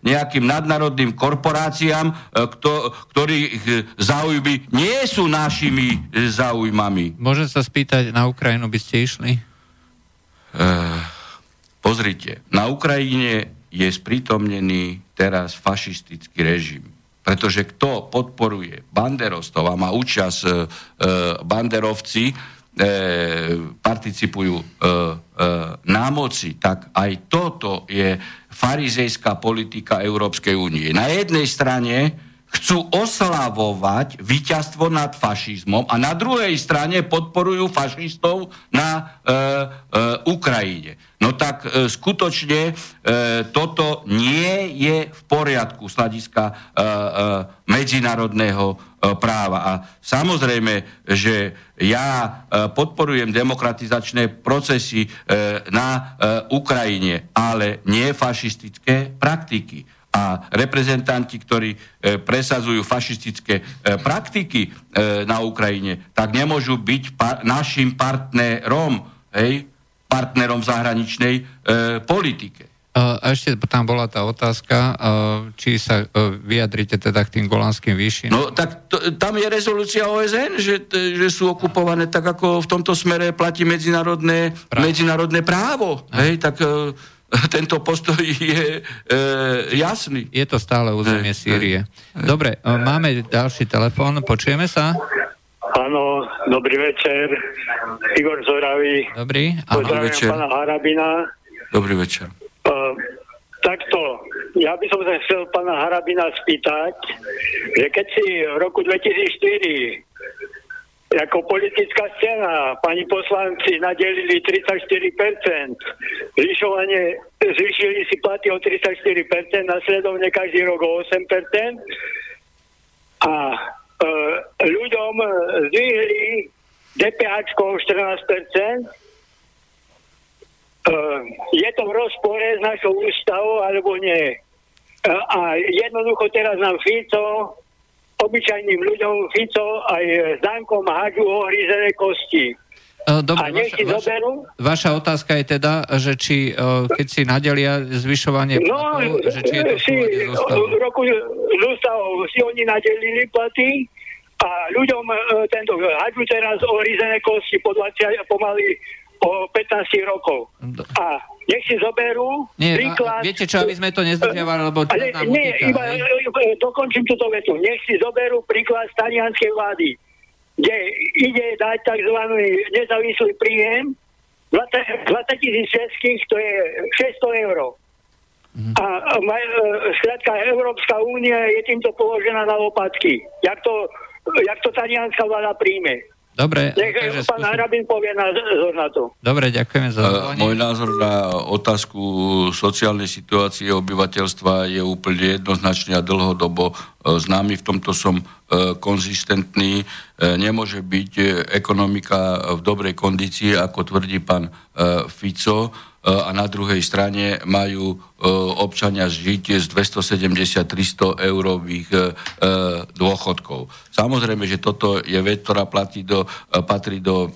[SPEAKER 2] nejakým nadnárodným korporáciám, e, kto, ktorých záujmy nie sú našimi záujmami.
[SPEAKER 1] Môžem sa spýtať, na Ukrajinu by ste išli?
[SPEAKER 2] E, pozrite, na Ukrajine je sprítomnený teraz fašistický režim pretože kto podporuje banderostov a má účasť e, e, banderovci, e, participujú e, e, na moci, tak aj toto je farizejská politika Európskej únie. Na jednej strane chcú oslavovať víťazstvo nad fašizmom a na druhej strane podporujú fašistov na e, e, Ukrajine. No tak skutočne toto nie je v poriadku z hľadiska medzinárodného práva. A samozrejme, že ja podporujem demokratizačné procesy na Ukrajine, ale nie fašistické praktiky a reprezentanti, ktorí e, presadzujú fašistické e, praktiky e, na Ukrajine, tak nemôžu byť pa- našim partnerom, hej, partnerom v zahraničnej e, politike.
[SPEAKER 1] A ešte tam bola tá otázka, či sa vyjadrite teda k tým golánskym výšinám.
[SPEAKER 2] No tak to, tam je rezolúcia OSN, že, že sú okupované tak, ako v tomto smere platí medzinárodné právo. Medzinárodné právo hej, tak tento postoj je e, jasný.
[SPEAKER 1] Je to stále územie Sýrie. Dobre, e, máme ďalší telefón, počujeme sa?
[SPEAKER 5] Áno, dobrý večer. Igor Zoravý.
[SPEAKER 1] Dobrý.
[SPEAKER 5] Pozdravím večer. pána Harabina.
[SPEAKER 2] Dobrý večer.
[SPEAKER 5] Uh, takto, ja by som sa chcel pána Harabina spýtať, že keď si v roku 2004 ako politická scéna, pani poslanci nadelili 34%, zvyšovanie, zvyšili si platy o 34%, nasledovne každý rok o 8% a ľuďom zvýhli DPH o 14%, e, je to v rozpore s našou ústavou alebo nie. E, a jednoducho teraz nám Fico obyčajným ľuďom Fico aj s Dankom hádžu ohrízené kosti.
[SPEAKER 1] E, dobre, a nech vaša, zoberú... Vaša otázka je teda, že či e, keď si nadelia zvyšovanie
[SPEAKER 5] no, platov, že či je to si, v roku z si oni nadelili platy a ľuďom e, tento hádžu teraz ohrízené kosti po 20, pomaly o 15 rokov. A nech si zoberú
[SPEAKER 1] nie, príklad... Viete čo, aby sme to nezdržiavali, lebo
[SPEAKER 5] ale, nám nie, utíka, iba hej? dokončím túto vetu. Nech si zoberú príklad stanianskej vlády, kde ide dať tzv. nezávislý príjem 20, 20 tisíc českých, to je 600 eur. Mm. A, a skrátka, Európska únia je týmto položená na lopatky. Jak to, jak to talianská vláda príjme.
[SPEAKER 1] Dobre.
[SPEAKER 5] Nech takže pán Harabin povie názor na to.
[SPEAKER 1] Dobre, ďakujeme za
[SPEAKER 2] zvolenie. Môj názor na otázku sociálnej situácie obyvateľstva je úplne jednoznačný a dlhodobo e, známy. V tomto som e, konzistentný. E, nemôže byť ekonomika v dobrej kondícii, ako tvrdí pán Fico a na druhej strane majú občania žiť z 270-300 eurových dôchodkov. Samozrejme, že toto je vec, ktorá platí do, patrí do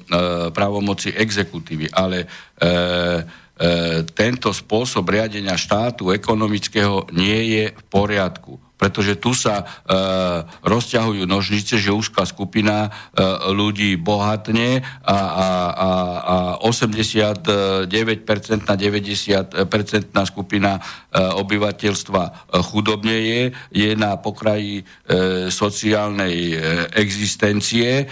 [SPEAKER 2] právomoci exekutívy, ale tento spôsob riadenia štátu ekonomického nie je v poriadku pretože tu sa e, rozťahujú nožnice, že úzká skupina e, ľudí bohatne a, a, a, a 89% na 90% skupina e, obyvateľstva e, chudobne je, je na pokraji e, sociálnej e, existencie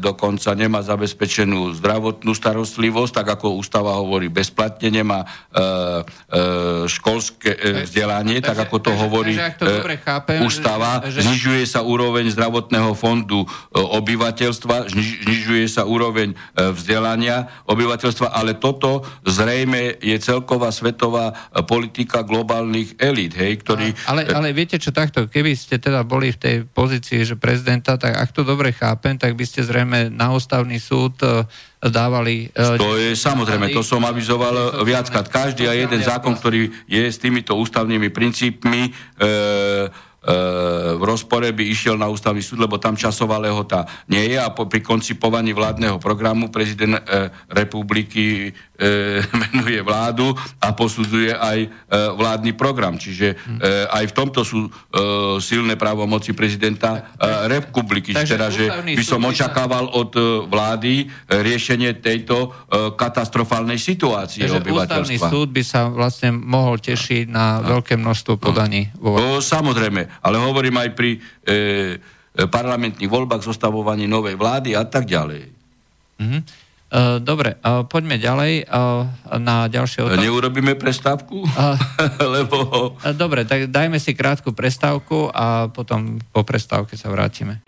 [SPEAKER 2] dokonca nemá zabezpečenú zdravotnú starostlivosť, tak ako ústava hovorí, bezplatne nemá e, e, školské vzdelanie, tak ako to hovorí ústava. Znižuje sa úroveň zdravotného fondu obyvateľstva, znižuje sa úroveň vzdelania obyvateľstva, ale toto zrejme je celková svetová politika globálnych elít, hej, ktorí...
[SPEAKER 1] Ale, ale viete čo, takto, keby ste teda boli v tej pozícii, že prezidenta, tak ak to dobre chápem, tak by ste zrejme na ústavný súd e, dávali...
[SPEAKER 2] E, to je samozrejme, to som avizoval viackrát. Každý a jeden zákon, ktorý je s týmito ústavnými princípmi, e, v rozpore by išiel na ústavný súd, lebo tam časová lehota nie je a po, pri koncipovaní vládneho programu prezident e, republiky e, menuje vládu a posudzuje aj e, vládny program. Čiže e, aj v tomto sú e, silné právomoci prezidenta e, republiky. Takže teda, že by som očakával od e, vlády e, riešenie tejto e, katastrofálnej situácie Takže obyvateľstva.
[SPEAKER 1] Ústavný súd by sa vlastne mohol tešiť na veľké množstvo podaní.
[SPEAKER 2] No, samozrejme ale hovorím aj pri e, e, parlamentných voľbách, zostavovaní novej vlády a tak ďalej.
[SPEAKER 1] Mm-hmm. Dobre, poďme ďalej na ďalšie otázky.
[SPEAKER 2] Neurobíme prestávku? Lebo...
[SPEAKER 1] Dobre, tak dajme si krátku prestávku a potom po prestávke sa vrátime.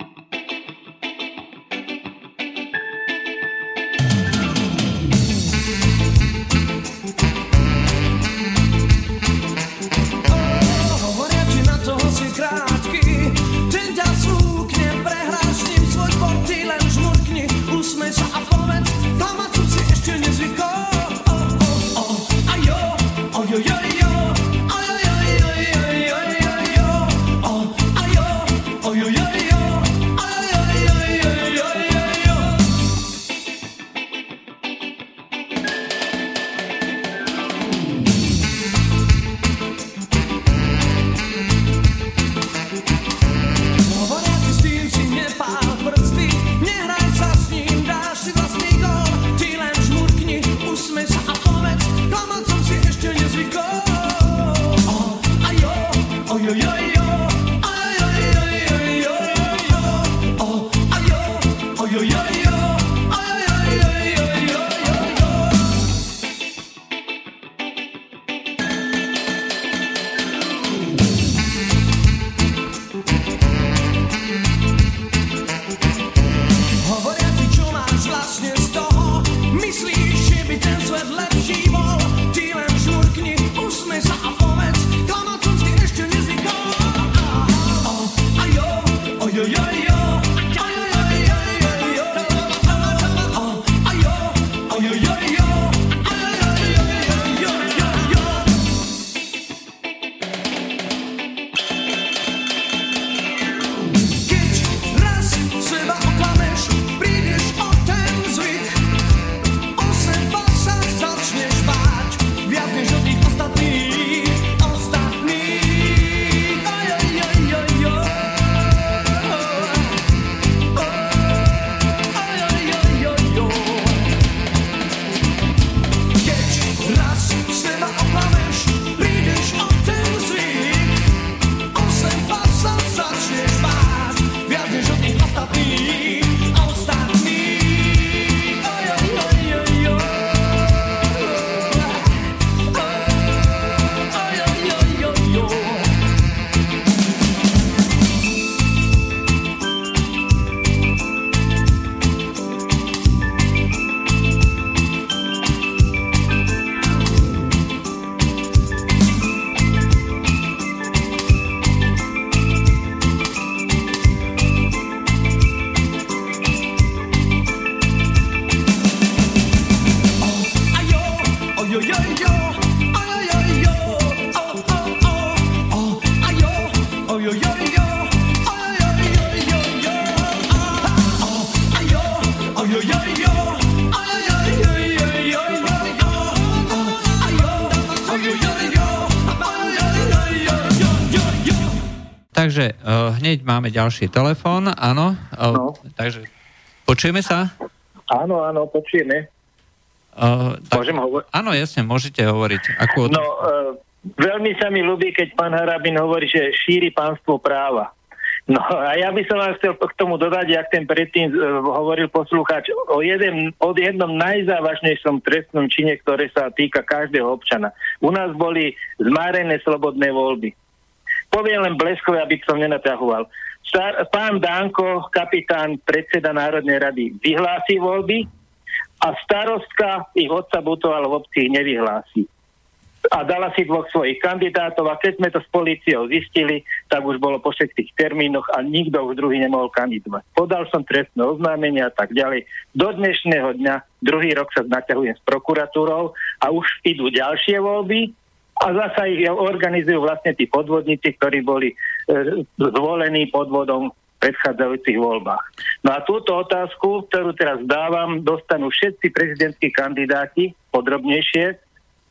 [SPEAKER 1] Máme ďalší telefón, áno. No. Takže počujeme sa?
[SPEAKER 6] Áno, áno, počujeme.
[SPEAKER 1] Uh, tak, Môžem hovoriť? Áno, jasne, môžete hovoriť. Ako...
[SPEAKER 6] No, uh, veľmi sa mi ľúbi, keď pán Harabin hovorí, že šíri pánstvo práva. No a ja by som vám chcel k tomu dodať, jak ten predtým uh, hovoril poslúchač, o, jeden, o jednom najzávažnejšom trestnom čine, ktoré sa týka každého občana. U nás boli zmárené slobodné voľby. Poviem len bleskové, aby som nenaťahoval. Star, pán Danko, kapitán, predseda Národnej rady, vyhlási voľby a starostka ich odsabutoval v obci nevyhlási a dala si dvoch svojich kandidátov a keď sme to s policiou zistili, tak už bolo po všetkých termínoch a nikto už druhý nemohol kandidovať. Podal som trestné oznámenie a tak ďalej. Do dnešného dňa, druhý rok sa naťahujem s prokuratúrou a už idú ďalšie voľby a zasa ich organizujú vlastne tí podvodníci, ktorí boli e, zvolení podvodom predchádzajúcich voľbách. No a túto otázku, ktorú teraz dávam, dostanú všetci prezidentskí kandidáti podrobnejšie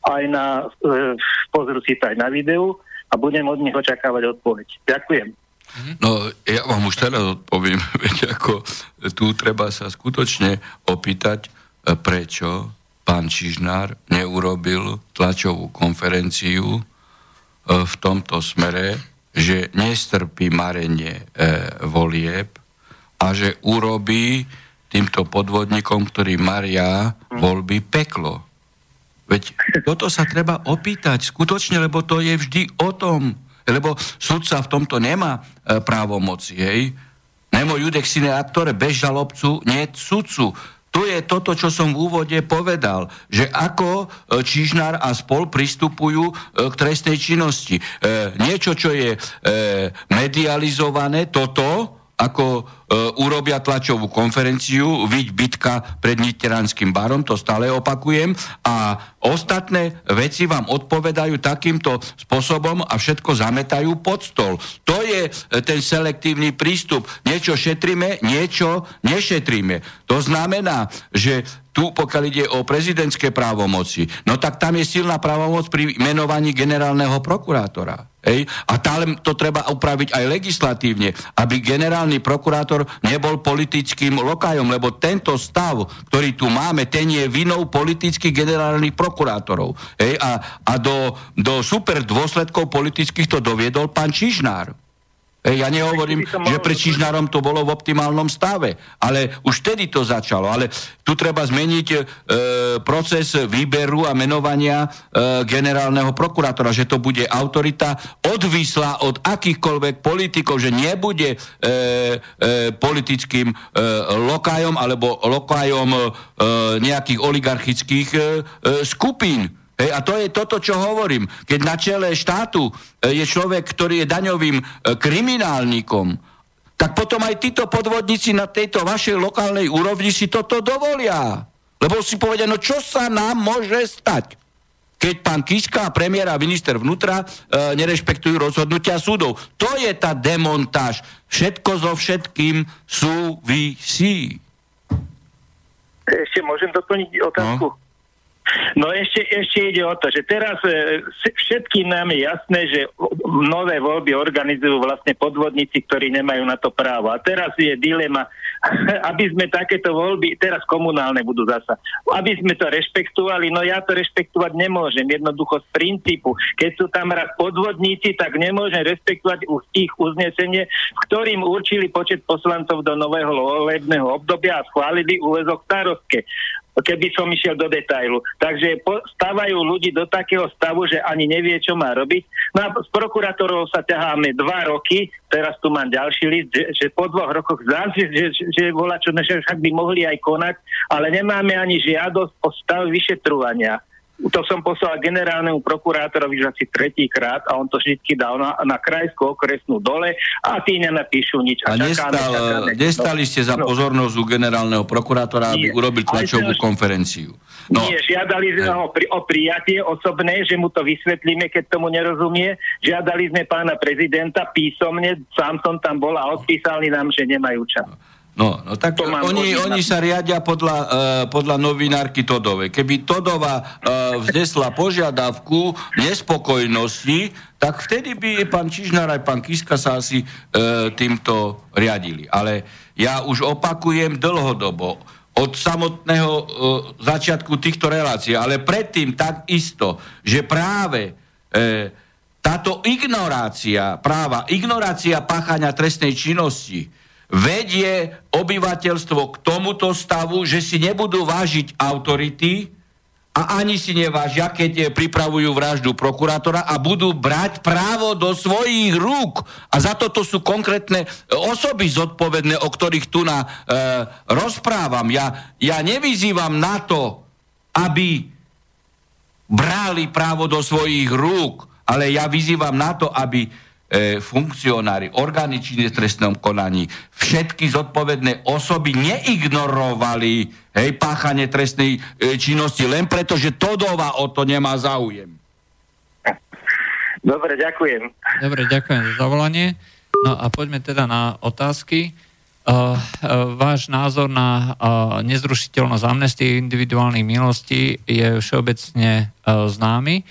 [SPEAKER 6] aj na, e, pozrú si to aj na videu a budem od nich očakávať odpoveď. Ďakujem.
[SPEAKER 2] No, ja vám už teraz odpoviem, viete, ako tu treba sa skutočne opýtať, e, prečo pán Čižnár neurobil tlačovú konferenciu e, v tomto smere, že nestrpí marenie e, volieb a že urobí týmto podvodníkom, ktorí maria voľby, peklo. Veď toto sa treba opýtať skutočne, lebo to je vždy o tom, lebo sudca v tomto nemá e, právomoci, hej. Nemo judex sine actore, bez žalobcu, nie sudcu. Tu je toto, čo som v úvode povedal, že ako e, Čižnár a spol pristupujú e, k trestnej činnosti. E, niečo, čo je medializované, toto, ako e, urobia tlačovú konferenciu, viď bitka pred Niteranským barom, to stále opakujem, a ostatné veci vám odpovedajú takýmto spôsobom a všetko zametajú pod stol. To je e, ten selektívny prístup. Niečo šetríme, niečo nešetríme. To znamená, že tu, pokiaľ ide o prezidentské právomoci, no tak tam je silná právomoc pri menovaní generálneho prokurátora. Ej? A tam to treba upraviť aj legislatívne, aby generálny prokurátor nebol politickým lokajom, lebo tento stav, ktorý tu máme, ten je vinou politických generálnych prokurátorov. Ej? A, a do, do super dôsledkov politických to doviedol pán Čižnár. Ja nehovorím, že pred Čižnárom to bolo v optimálnom stave, ale už vtedy to začalo. Ale tu treba zmeniť e, proces výberu a menovania e, generálneho prokurátora, že to bude autorita odvislá od akýchkoľvek politikov, že nebude e, e, politickým e, lokajom alebo lokajom e, nejakých oligarchických e, e skupín. Hej, a to je toto, čo hovorím. Keď na čele štátu e, je človek, ktorý je daňovým e, kriminálnikom, tak potom aj títo podvodníci na tejto vašej lokálnej úrovni si toto dovolia. Lebo si povedia, no čo sa nám môže stať? keď pán Kiska, premiér a minister vnútra e, nerešpektujú rozhodnutia súdov. To je tá demontáž. Všetko so všetkým súvisí.
[SPEAKER 6] Ešte môžem doplniť otázku? No. No ešte, ešte ide o to, že teraz e, všetkým nám je jasné, že nové voľby organizujú vlastne podvodníci, ktorí nemajú na to právo. A teraz je dilema, aby sme takéto voľby, teraz komunálne budú zasa, aby sme to rešpektovali, no ja to rešpektovať nemôžem, jednoducho z princípu. Keď sú tam raz podvodníci, tak nemôžem rešpektovať ich uznesenie, v ktorým určili počet poslancov do nového volebného obdobia a schválili úvezok starostke keby som išiel do detailu. Takže stávajú ľudí do takého stavu, že ani nevie, čo má robiť. No a s prokurátorov sa ťaháme dva roky, teraz tu mám ďalší list, že, že po dvoch rokoch zase, že, že, že volá čo, že však by mohli aj konať, ale nemáme ani žiadosť o stav vyšetrovania to som poslal generálnemu prokurátorovi už asi tretíkrát a on to vždy dal na, na krajskú okresnú dole a tí nenapíšu nič.
[SPEAKER 2] A, a nestal, čakáme, nestali ste za no. pozornosť u generálneho prokurátora, aby urobil tlačovú konferenciu.
[SPEAKER 6] No. Nie, žiadali sme ho pri, o prijatie osobné, že mu to vysvetlíme, keď tomu nerozumie. Žiadali sme pána prezidenta písomne, sám som tam bol a odpísali nám, že nemajú čas.
[SPEAKER 2] No, no tak oni, oni sa riadia podľa, uh, podľa novinárky Todovej. Keby Todova uh, vznesla požiadavku nespokojnosti, tak vtedy by pán Čižnár aj pán Kiska sa asi uh, týmto riadili. Ale ja už opakujem dlhodobo, od samotného uh, začiatku týchto relácií, ale predtým tak isto, že práve uh, táto ignorácia práva, ignorácia páchania trestnej činnosti, vedie obyvateľstvo k tomuto stavu, že si nebudú vážiť autority a ani si nevážia, keď pripravujú vraždu prokurátora a budú brať právo do svojich rúk. A za toto sú konkrétne osoby zodpovedné, o ktorých tu na, e, rozprávam. Ja, ja nevyzývam na to, aby brali právo do svojich rúk, ale ja vyzývam na to, aby funkcionári, orgány činné v trestnom konaní, všetky zodpovedné osoby neignorovali hej, páchanie trestnej e, činnosti len preto, že Todova o to nemá záujem.
[SPEAKER 6] Dobre, ďakujem.
[SPEAKER 1] Dobre, ďakujem za zavolanie. No a poďme teda na otázky. Uh, uh, váš názor na uh, nezrušiteľnosť amnestie individuálnych milostí je všeobecne uh, známy.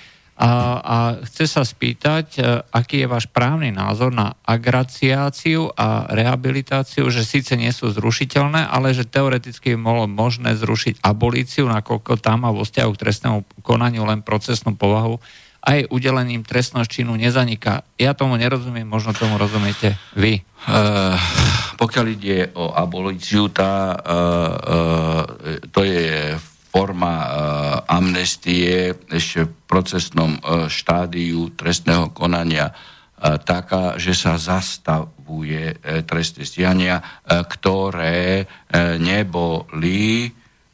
[SPEAKER 1] A, a chce sa spýtať, e, aký je váš právny názor na agraciáciu a rehabilitáciu, že síce nie sú zrušiteľné, ale že teoreticky je bolo možné zrušiť abolíciu, nakoľko tam má vo vzťahu k trestnému konaniu len procesnú povahu, aj udelením trestného činu nezaniká. Ja tomu nerozumiem, možno tomu rozumiete vy. Uh,
[SPEAKER 2] pokiaľ ide o abolíciu, tá, uh, uh, to je forma uh, amnestie ešte v procesnom uh, štádiu trestného konania uh, taká, že sa zastavuje uh, trestné stíhania, uh, ktoré uh, neboli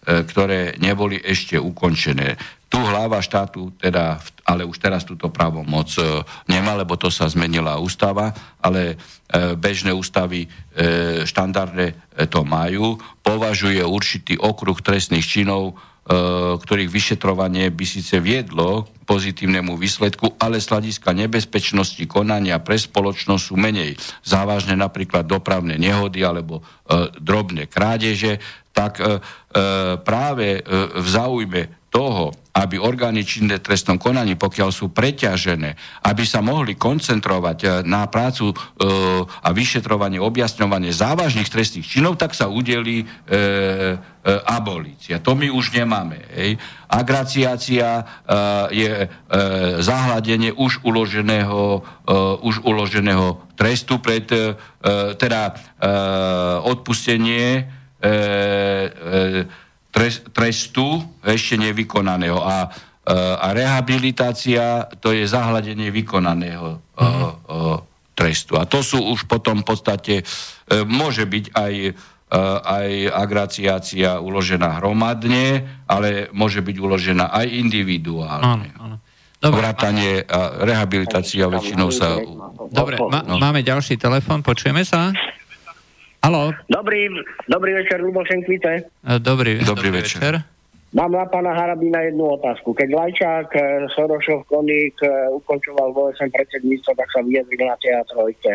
[SPEAKER 2] ktoré neboli ešte ukončené. Tu hlava štátu, teda, ale už teraz túto právomoc nemá, lebo to sa zmenila ústava, ale bežné ústavy štandardne to majú. Považuje určitý okruh trestných činov E, ktorých vyšetrovanie by síce viedlo k pozitívnemu výsledku, ale z hľadiska nebezpečnosti konania pre spoločnosť sú menej závažné napríklad dopravné nehody alebo e, drobné krádeže, tak e, e, práve e, v záujme toho, aby orgány činné trestnom konaní, pokiaľ sú preťažené, aby sa mohli koncentrovať eh, na prácu e, a vyšetrovanie, objasňovanie závažných trestných činov, tak sa udeli e, e, abolícia. To my už nemáme. Hej. Agraciácia je zahladenie už uloženého, už uloženého trestu pred, teda odpustenie trestu ešte nevykonaného. A, e, a rehabilitácia to je zahladenie vykonaného mm-hmm. trestu. A to sú už potom v podstate, môže byť aj aj agraciácia uložená hromadne, ale môže byť uložená aj individuálne. Áno, áno. Dobre. Vrátanie a rehabilitácia väčšinou sa...
[SPEAKER 1] Dobre, ma, no. máme ďalší telefon, počujeme sa? Haló.
[SPEAKER 7] Dobrý, dobrý večer, Lubošen Kvite.
[SPEAKER 1] E, dobrý, dobrý, večer. večer.
[SPEAKER 7] Mám na pána Harabina jednu otázku. Keď Lajčák e, Sorošov Koník e, ukončoval v OSN predsedníctvo, tak sa vyjadril na teatrojke,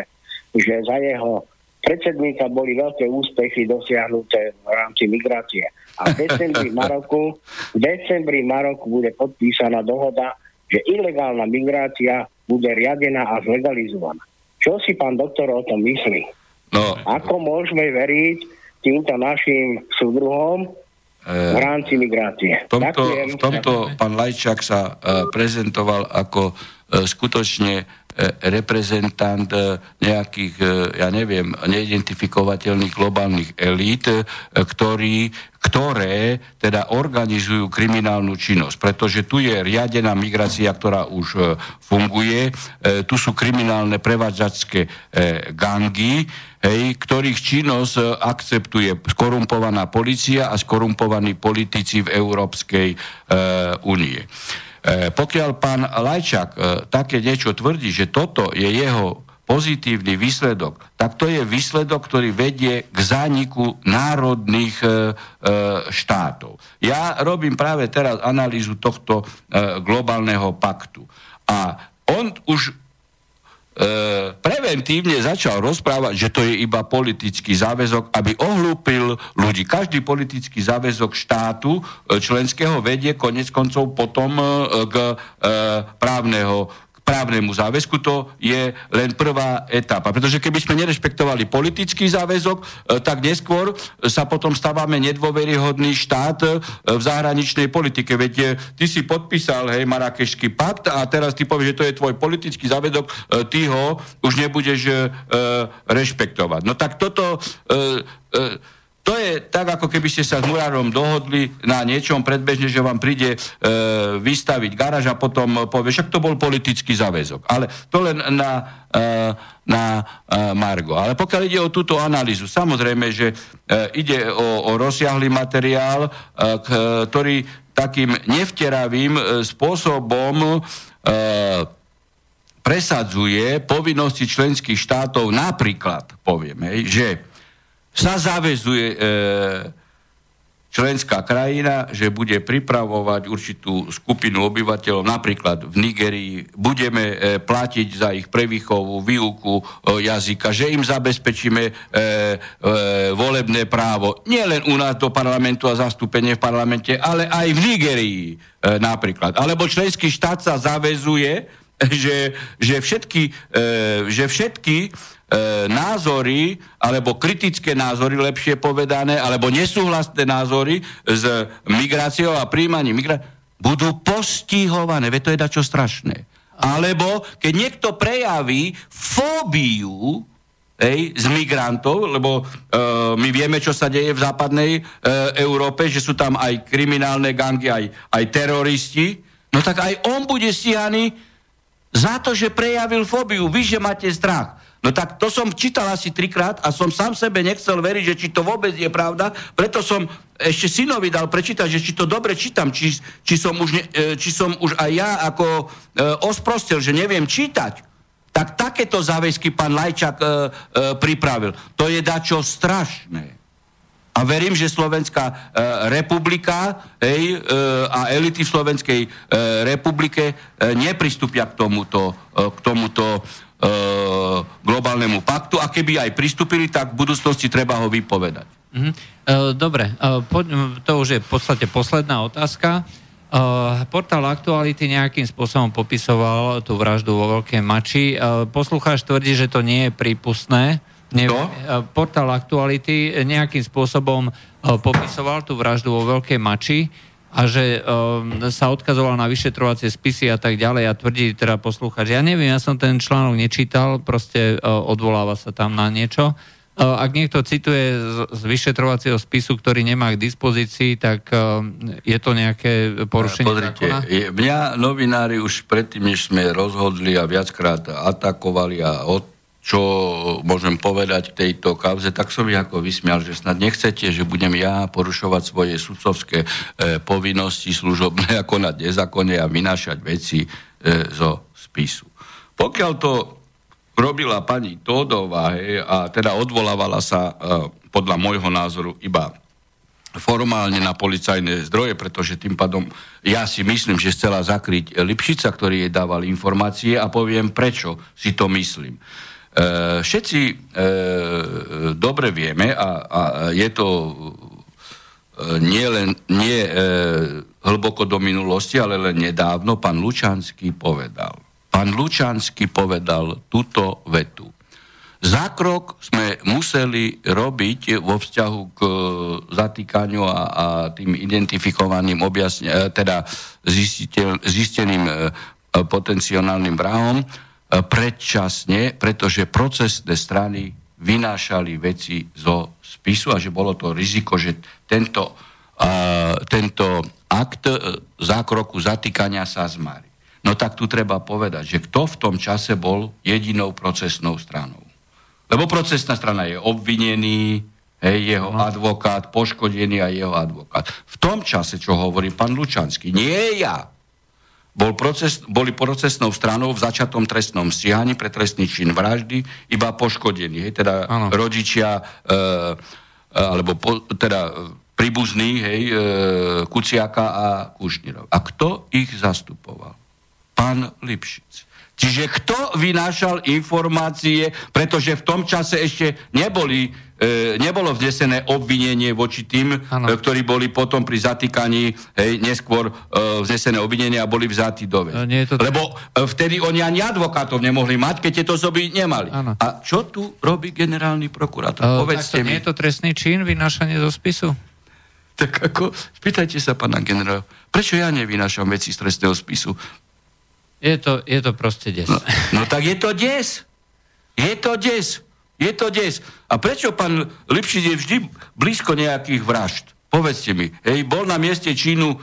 [SPEAKER 7] že za jeho predsedníka boli veľké úspechy dosiahnuté v rámci migrácie. A v decembri Maroku, v decembri Maroku bude podpísaná dohoda, že ilegálna migrácia bude riadená a zlegalizovaná. Čo si pán doktor o tom myslí? No, Ako môžeme veriť týmto našim súdruhom v rámci migrácie?
[SPEAKER 2] V tomto, v tomto pán Lajčák sa uh, prezentoval ako uh, skutočne reprezentant nejakých, ja neviem, neidentifikovateľných globálnych elít, ktorí ktoré teda organizujú kriminálnu činnosť. Pretože tu je riadená migrácia, ktorá už funguje, tu sú kriminálne prevádzačské e, gangy, hej, ktorých činnosť e, akceptuje skorumpovaná policia a skorumpovaní politici v Európskej e, únie. E, pokiaľ pán Lajčák e, také niečo tvrdí, že toto je jeho pozitívny výsledok, tak to je výsledok, ktorý vedie k zániku národných e, e, štátov. Ja robím práve teraz analýzu tohto e, globálneho paktu. A on už preventívne začal rozprávať, že to je iba politický záväzok, aby ohlúpil ľudí. Každý politický záväzok štátu e, členského vedie konec koncov potom e, k e, právneho právnemu záväzku, to je len prvá etapa. Pretože keby sme nerešpektovali politický záväzok, e, tak neskôr sa potom stávame nedôveryhodný štát e, v zahraničnej politike. Veď e, ty si podpísal, hej, Marakešský pakt a teraz ty povieš, že to je tvoj politický záväzok, ty ho už nebudeš rešpektovať. No tak toto to je tak, ako keby ste sa s murárom dohodli na niečom predbežne, že vám príde e, vystaviť garáž a potom povie, však to bol politický záväzok. Ale to len na, e, na e, Margo. Ale pokiaľ ide o túto analýzu, samozrejme, že e, ide o, o rozsiahlý materiál, e, ktorý takým nevteravým e, spôsobom e, presadzuje povinnosti členských štátov, napríklad, povieme, že sa zavezuje e, členská krajina, že bude pripravovať určitú skupinu obyvateľov, napríklad v Nigerii, budeme e, platiť za ich prevýchovu, výuku e, jazyka, že im zabezpečíme e, e, volebné právo, nielen u nás do parlamentu a zastúpenie v parlamente, ale aj v Nigerii e, napríklad. Alebo členský štát sa zavezuje, že, že všetky, e, že všetky názory, alebo kritické názory, lepšie povedané, alebo nesúhlasné názory s migráciou a príjmaním migráciou budú postihované. Veď to je dačo strašné. Alebo keď niekto prejaví fóbiu ej, z migrantov, lebo e, my vieme, čo sa deje v západnej e, Európe, že sú tam aj kriminálne gangy, aj, aj teroristi, no tak aj on bude stíhaný za to, že prejavil fóbiu. Vy, že máte strach. No tak to som čítal asi trikrát a som sám sebe nechcel veriť, že či to vôbec je pravda, preto som ešte synovi dal prečítať, že či to dobre čítam, či, či, som, už ne, e, či som už aj ja ako e, osprostil, že neviem čítať. Tak takéto záväzky pán Lajčak e, e, pripravil. To je dačo strašné. A verím, že Slovenská e, republika hej, e, a elity v Slovenskej e, republike e, nepristúpia k tomuto, e, k tomuto globálnemu paktu a keby aj pristúpili, tak v budúcnosti treba ho vypovedať.
[SPEAKER 1] Mm-hmm. Dobre, to už je v podstate posledná otázka. Portál Aktuality nejakým spôsobom popisoval tú vraždu vo Veľkej Mači. Poslucháč tvrdí, že to nie je prípustné. Ne, portál Aktuality nejakým spôsobom popisoval tú vraždu vo Veľkej Mači a že um, sa odkazoval na vyšetrovacie spisy a tak ďalej a tvrdí teda poslúchať. Ja neviem, ja som ten článok nečítal, proste uh, odvoláva sa tam na niečo. Uh, ak niekto cituje z, z vyšetrovacieho spisu, ktorý nemá k dispozícii, tak uh, je to nejaké porušenie Pozrite, zákona?
[SPEAKER 2] Je, mňa novinári už predtým, než sme rozhodli a viackrát atakovali a od, čo môžem povedať k tejto kauze, tak som ich ako vysmial, že snad nechcete, že budem ja porušovať svoje sudcovské e, povinnosti služobné a konať nezákonne a vynášať veci e, zo spisu. Pokiaľ to robila pani Tódová he, a teda odvolávala sa e, podľa môjho názoru iba formálne na policajné zdroje, pretože tým pádom ja si myslím, že chcela zakryť Lipšica, ktorý jej dával informácie a poviem, prečo si to myslím. E, všetci e, dobre vieme a, a je to e, nie len nie e, hlboko do minulosti, ale len nedávno pán Lučanský povedal. Pán Lučanský povedal túto vetu. Zákrok sme museli robiť vo vzťahu k zatýkaniu a, a tým identifikovaným objasne, teda zistiteľ, zisteným potenciálnym vrahom, E, predčasne, pretože procesné strany vynášali veci zo spisu a že bolo to riziko, že tento, uh, tento akt uh, zákroku zatýkania sa zmarí. No tak tu treba povedať, že kto v tom čase bol jedinou procesnou stranou. Lebo procesná strana je obvinený, hej, jeho no. advokát, poškodený a jeho advokát. V tom čase, čo hovorí pán Lučanský, nie ja, bol proces, boli procesnou stranou v začatom trestnom stíhaní pre trestný čin vraždy iba poškodení, hej, teda ano. rodičia, e, alebo po, teda príbuzní, hej, e, Kuciaka a Kušnirov. A kto ich zastupoval? Pán Lipšic. Čiže kto vynášal informácie, pretože v tom čase ešte neboli, e, nebolo vznesené obvinenie voči tým, e, ktorí boli potom pri zatýkaní hej, neskôr e, vznesené obvinenie a boli vzatí do
[SPEAKER 1] e, nie to...
[SPEAKER 2] Lebo e, vtedy oni ani advokátov nemohli mať, keď tieto osoby nemali.
[SPEAKER 1] Ano.
[SPEAKER 2] A čo tu robí generálny prokurátor?
[SPEAKER 1] E,
[SPEAKER 2] Povedzte
[SPEAKER 1] mi. Nie je to trestný čin, vynášanie zo spisu?
[SPEAKER 2] Tak ako, spýtajte sa pána generála, prečo ja nevynášam veci z trestného spisu?
[SPEAKER 1] Je to, je to proste des.
[SPEAKER 2] No, no tak je to des. Je to des. Je to des. A prečo pán Lipšic je vždy blízko nejakých vražd? Povedzte mi. Hej, bol na mieste Čínu uh,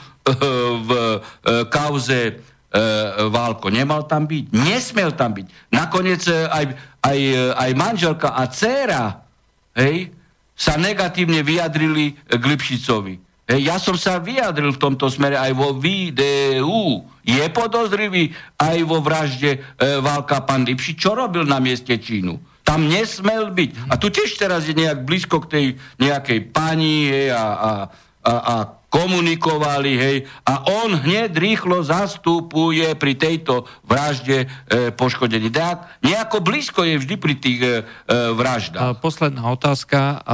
[SPEAKER 2] v uh, kauze uh, Válko. Nemal tam byť. Nesmel tam byť. Nakoniec aj, aj, aj manželka a dcéra hej, sa negatívne vyjadrili k Lipšicovi. Ja som sa vyjadril v tomto smere aj vo videu. Je podozrivý aj vo vražde e, Válka pán Lipši. Čo robil na mieste Čínu? Tam nesmel byť. A tu tiež teraz je nejak blízko k tej nejakej pani hej, a, a, a, a komunikovali, hej, a on hneď rýchlo zastupuje pri tejto vražde e, poškodený. Tak, nejako blízko je vždy pri tých e, e vraždách.
[SPEAKER 1] Posledná otázka.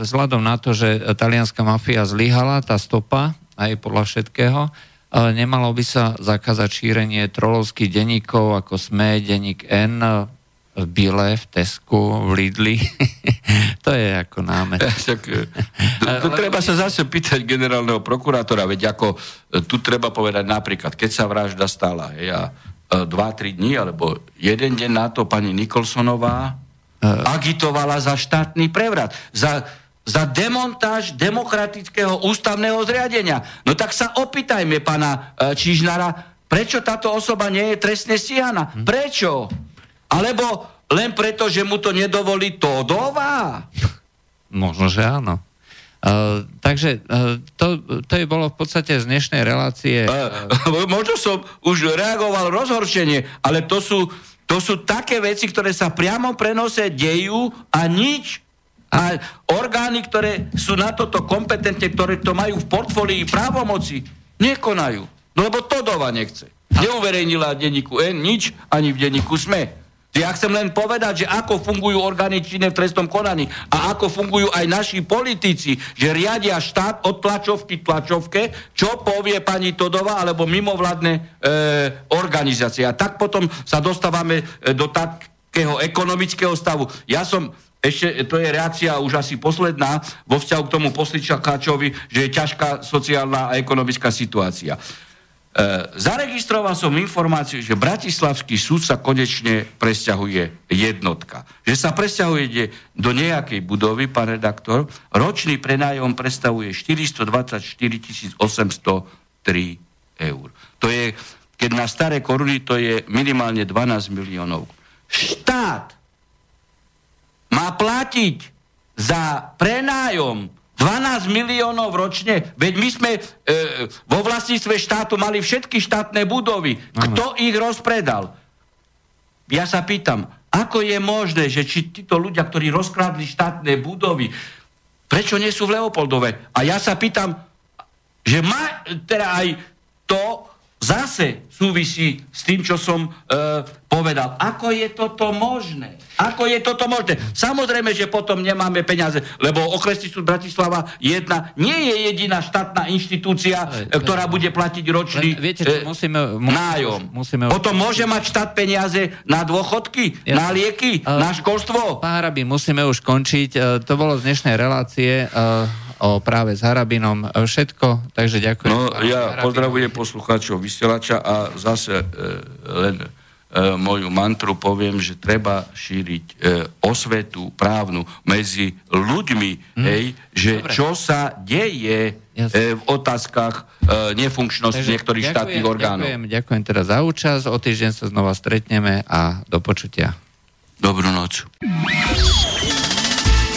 [SPEAKER 1] Vzhľadom na to, že talianská mafia zlyhala, tá stopa, aj podľa všetkého, nemalo by sa zakázať šírenie trolovských denníkov, ako SME, denník N, v Bile, v Tesku, v Lidli. to je ako námet.
[SPEAKER 2] E, tu, treba sa zase pýtať generálneho prokurátora, veď ako e, tu treba povedať napríklad, keď sa vražda stala, ja, e, dva, tri dní, alebo jeden deň na to pani Nikolsonová agitovala za štátny prevrat, za, za demontáž demokratického ústavného zriadenia. No tak sa opýtajme pana Čižnara, prečo táto osoba nie je trestne stíhaná? Hm. Prečo? Alebo len preto, že mu to nedovolí Todová?
[SPEAKER 1] Možno, že áno. Uh, takže uh, to, to je bolo v podstate z dnešnej relácie.
[SPEAKER 2] Uh, možno som už reagoval rozhorčenie, ale to sú, to sú také veci, ktoré sa priamo prenose dejú a nič. A orgány, ktoré sú na toto kompetentne, ktoré to majú v portfólii právomoci, nekonajú. No lebo Todova nechce. Neuverejnila v denníku N nič, ani v denníku SME. Ja chcem len povedať, že ako fungujú orgány činné v trestnom konaní a ako fungujú aj naši politici, že riadia štát od tlačovky k tlačovke, čo povie pani Todová alebo mimovládne e, organizácie. A tak potom sa dostávame e, do takého ekonomického stavu. Ja som ešte, to je reakcia už asi posledná vo vzťahu k tomu posličakáčovi, že je ťažká sociálna a ekonomická situácia. E, zaregistroval som informáciu, že Bratislavský súd sa konečne presťahuje jednotka. Že sa presťahuje do nejakej budovy, pán redaktor, ročný prenájom predstavuje 424 803 eur. To je, keď na staré koruny, to je minimálne 12 miliónov. Štát má platiť za prenájom 12 miliónov ročne, veď my sme e, vo vlastníctve štátu mali všetky štátne budovy. Kto ich rozpredal? Ja sa pýtam, ako je možné, že či títo ľudia, ktorí rozkrádli štátne budovy, prečo nie sú v Leopoldove? A ja sa pýtam, že má teda aj to zase súvisí s tým, čo som e, povedal. Ako je toto možné? Ako je toto možné? Samozrejme, že potom nemáme peniaze, lebo okresný súd Bratislava jedna nie je jediná štátna inštitúcia, Ale, ktorá bude platiť ročný
[SPEAKER 1] len, viete, čo, musíme, musíme,
[SPEAKER 2] nájom.
[SPEAKER 1] Musíme,
[SPEAKER 2] potom môže mať štát peniaze na dôchodky, ja, na lieky, uh, na školstvo.
[SPEAKER 1] Pán Hrabi, musíme už končiť. Uh, to bolo z dnešnej relácie. Uh, o práve s Harabinom všetko, takže ďakujem.
[SPEAKER 2] No, ja Harabinovi. pozdravujem poslucháčov vysielača a zase e, len e, moju mantru poviem, že treba šíriť e, osvetu právnu medzi ľuďmi, hmm. hej, že Dobre. čo sa deje e, v otázkach e, nefunkčnosti Takže niektorých ďakujem, štátnych orgánov.
[SPEAKER 1] Ďakujem, ďakujem teraz za účasť, o týždeň sa znova stretneme a do počutia.
[SPEAKER 2] Dobrú noc.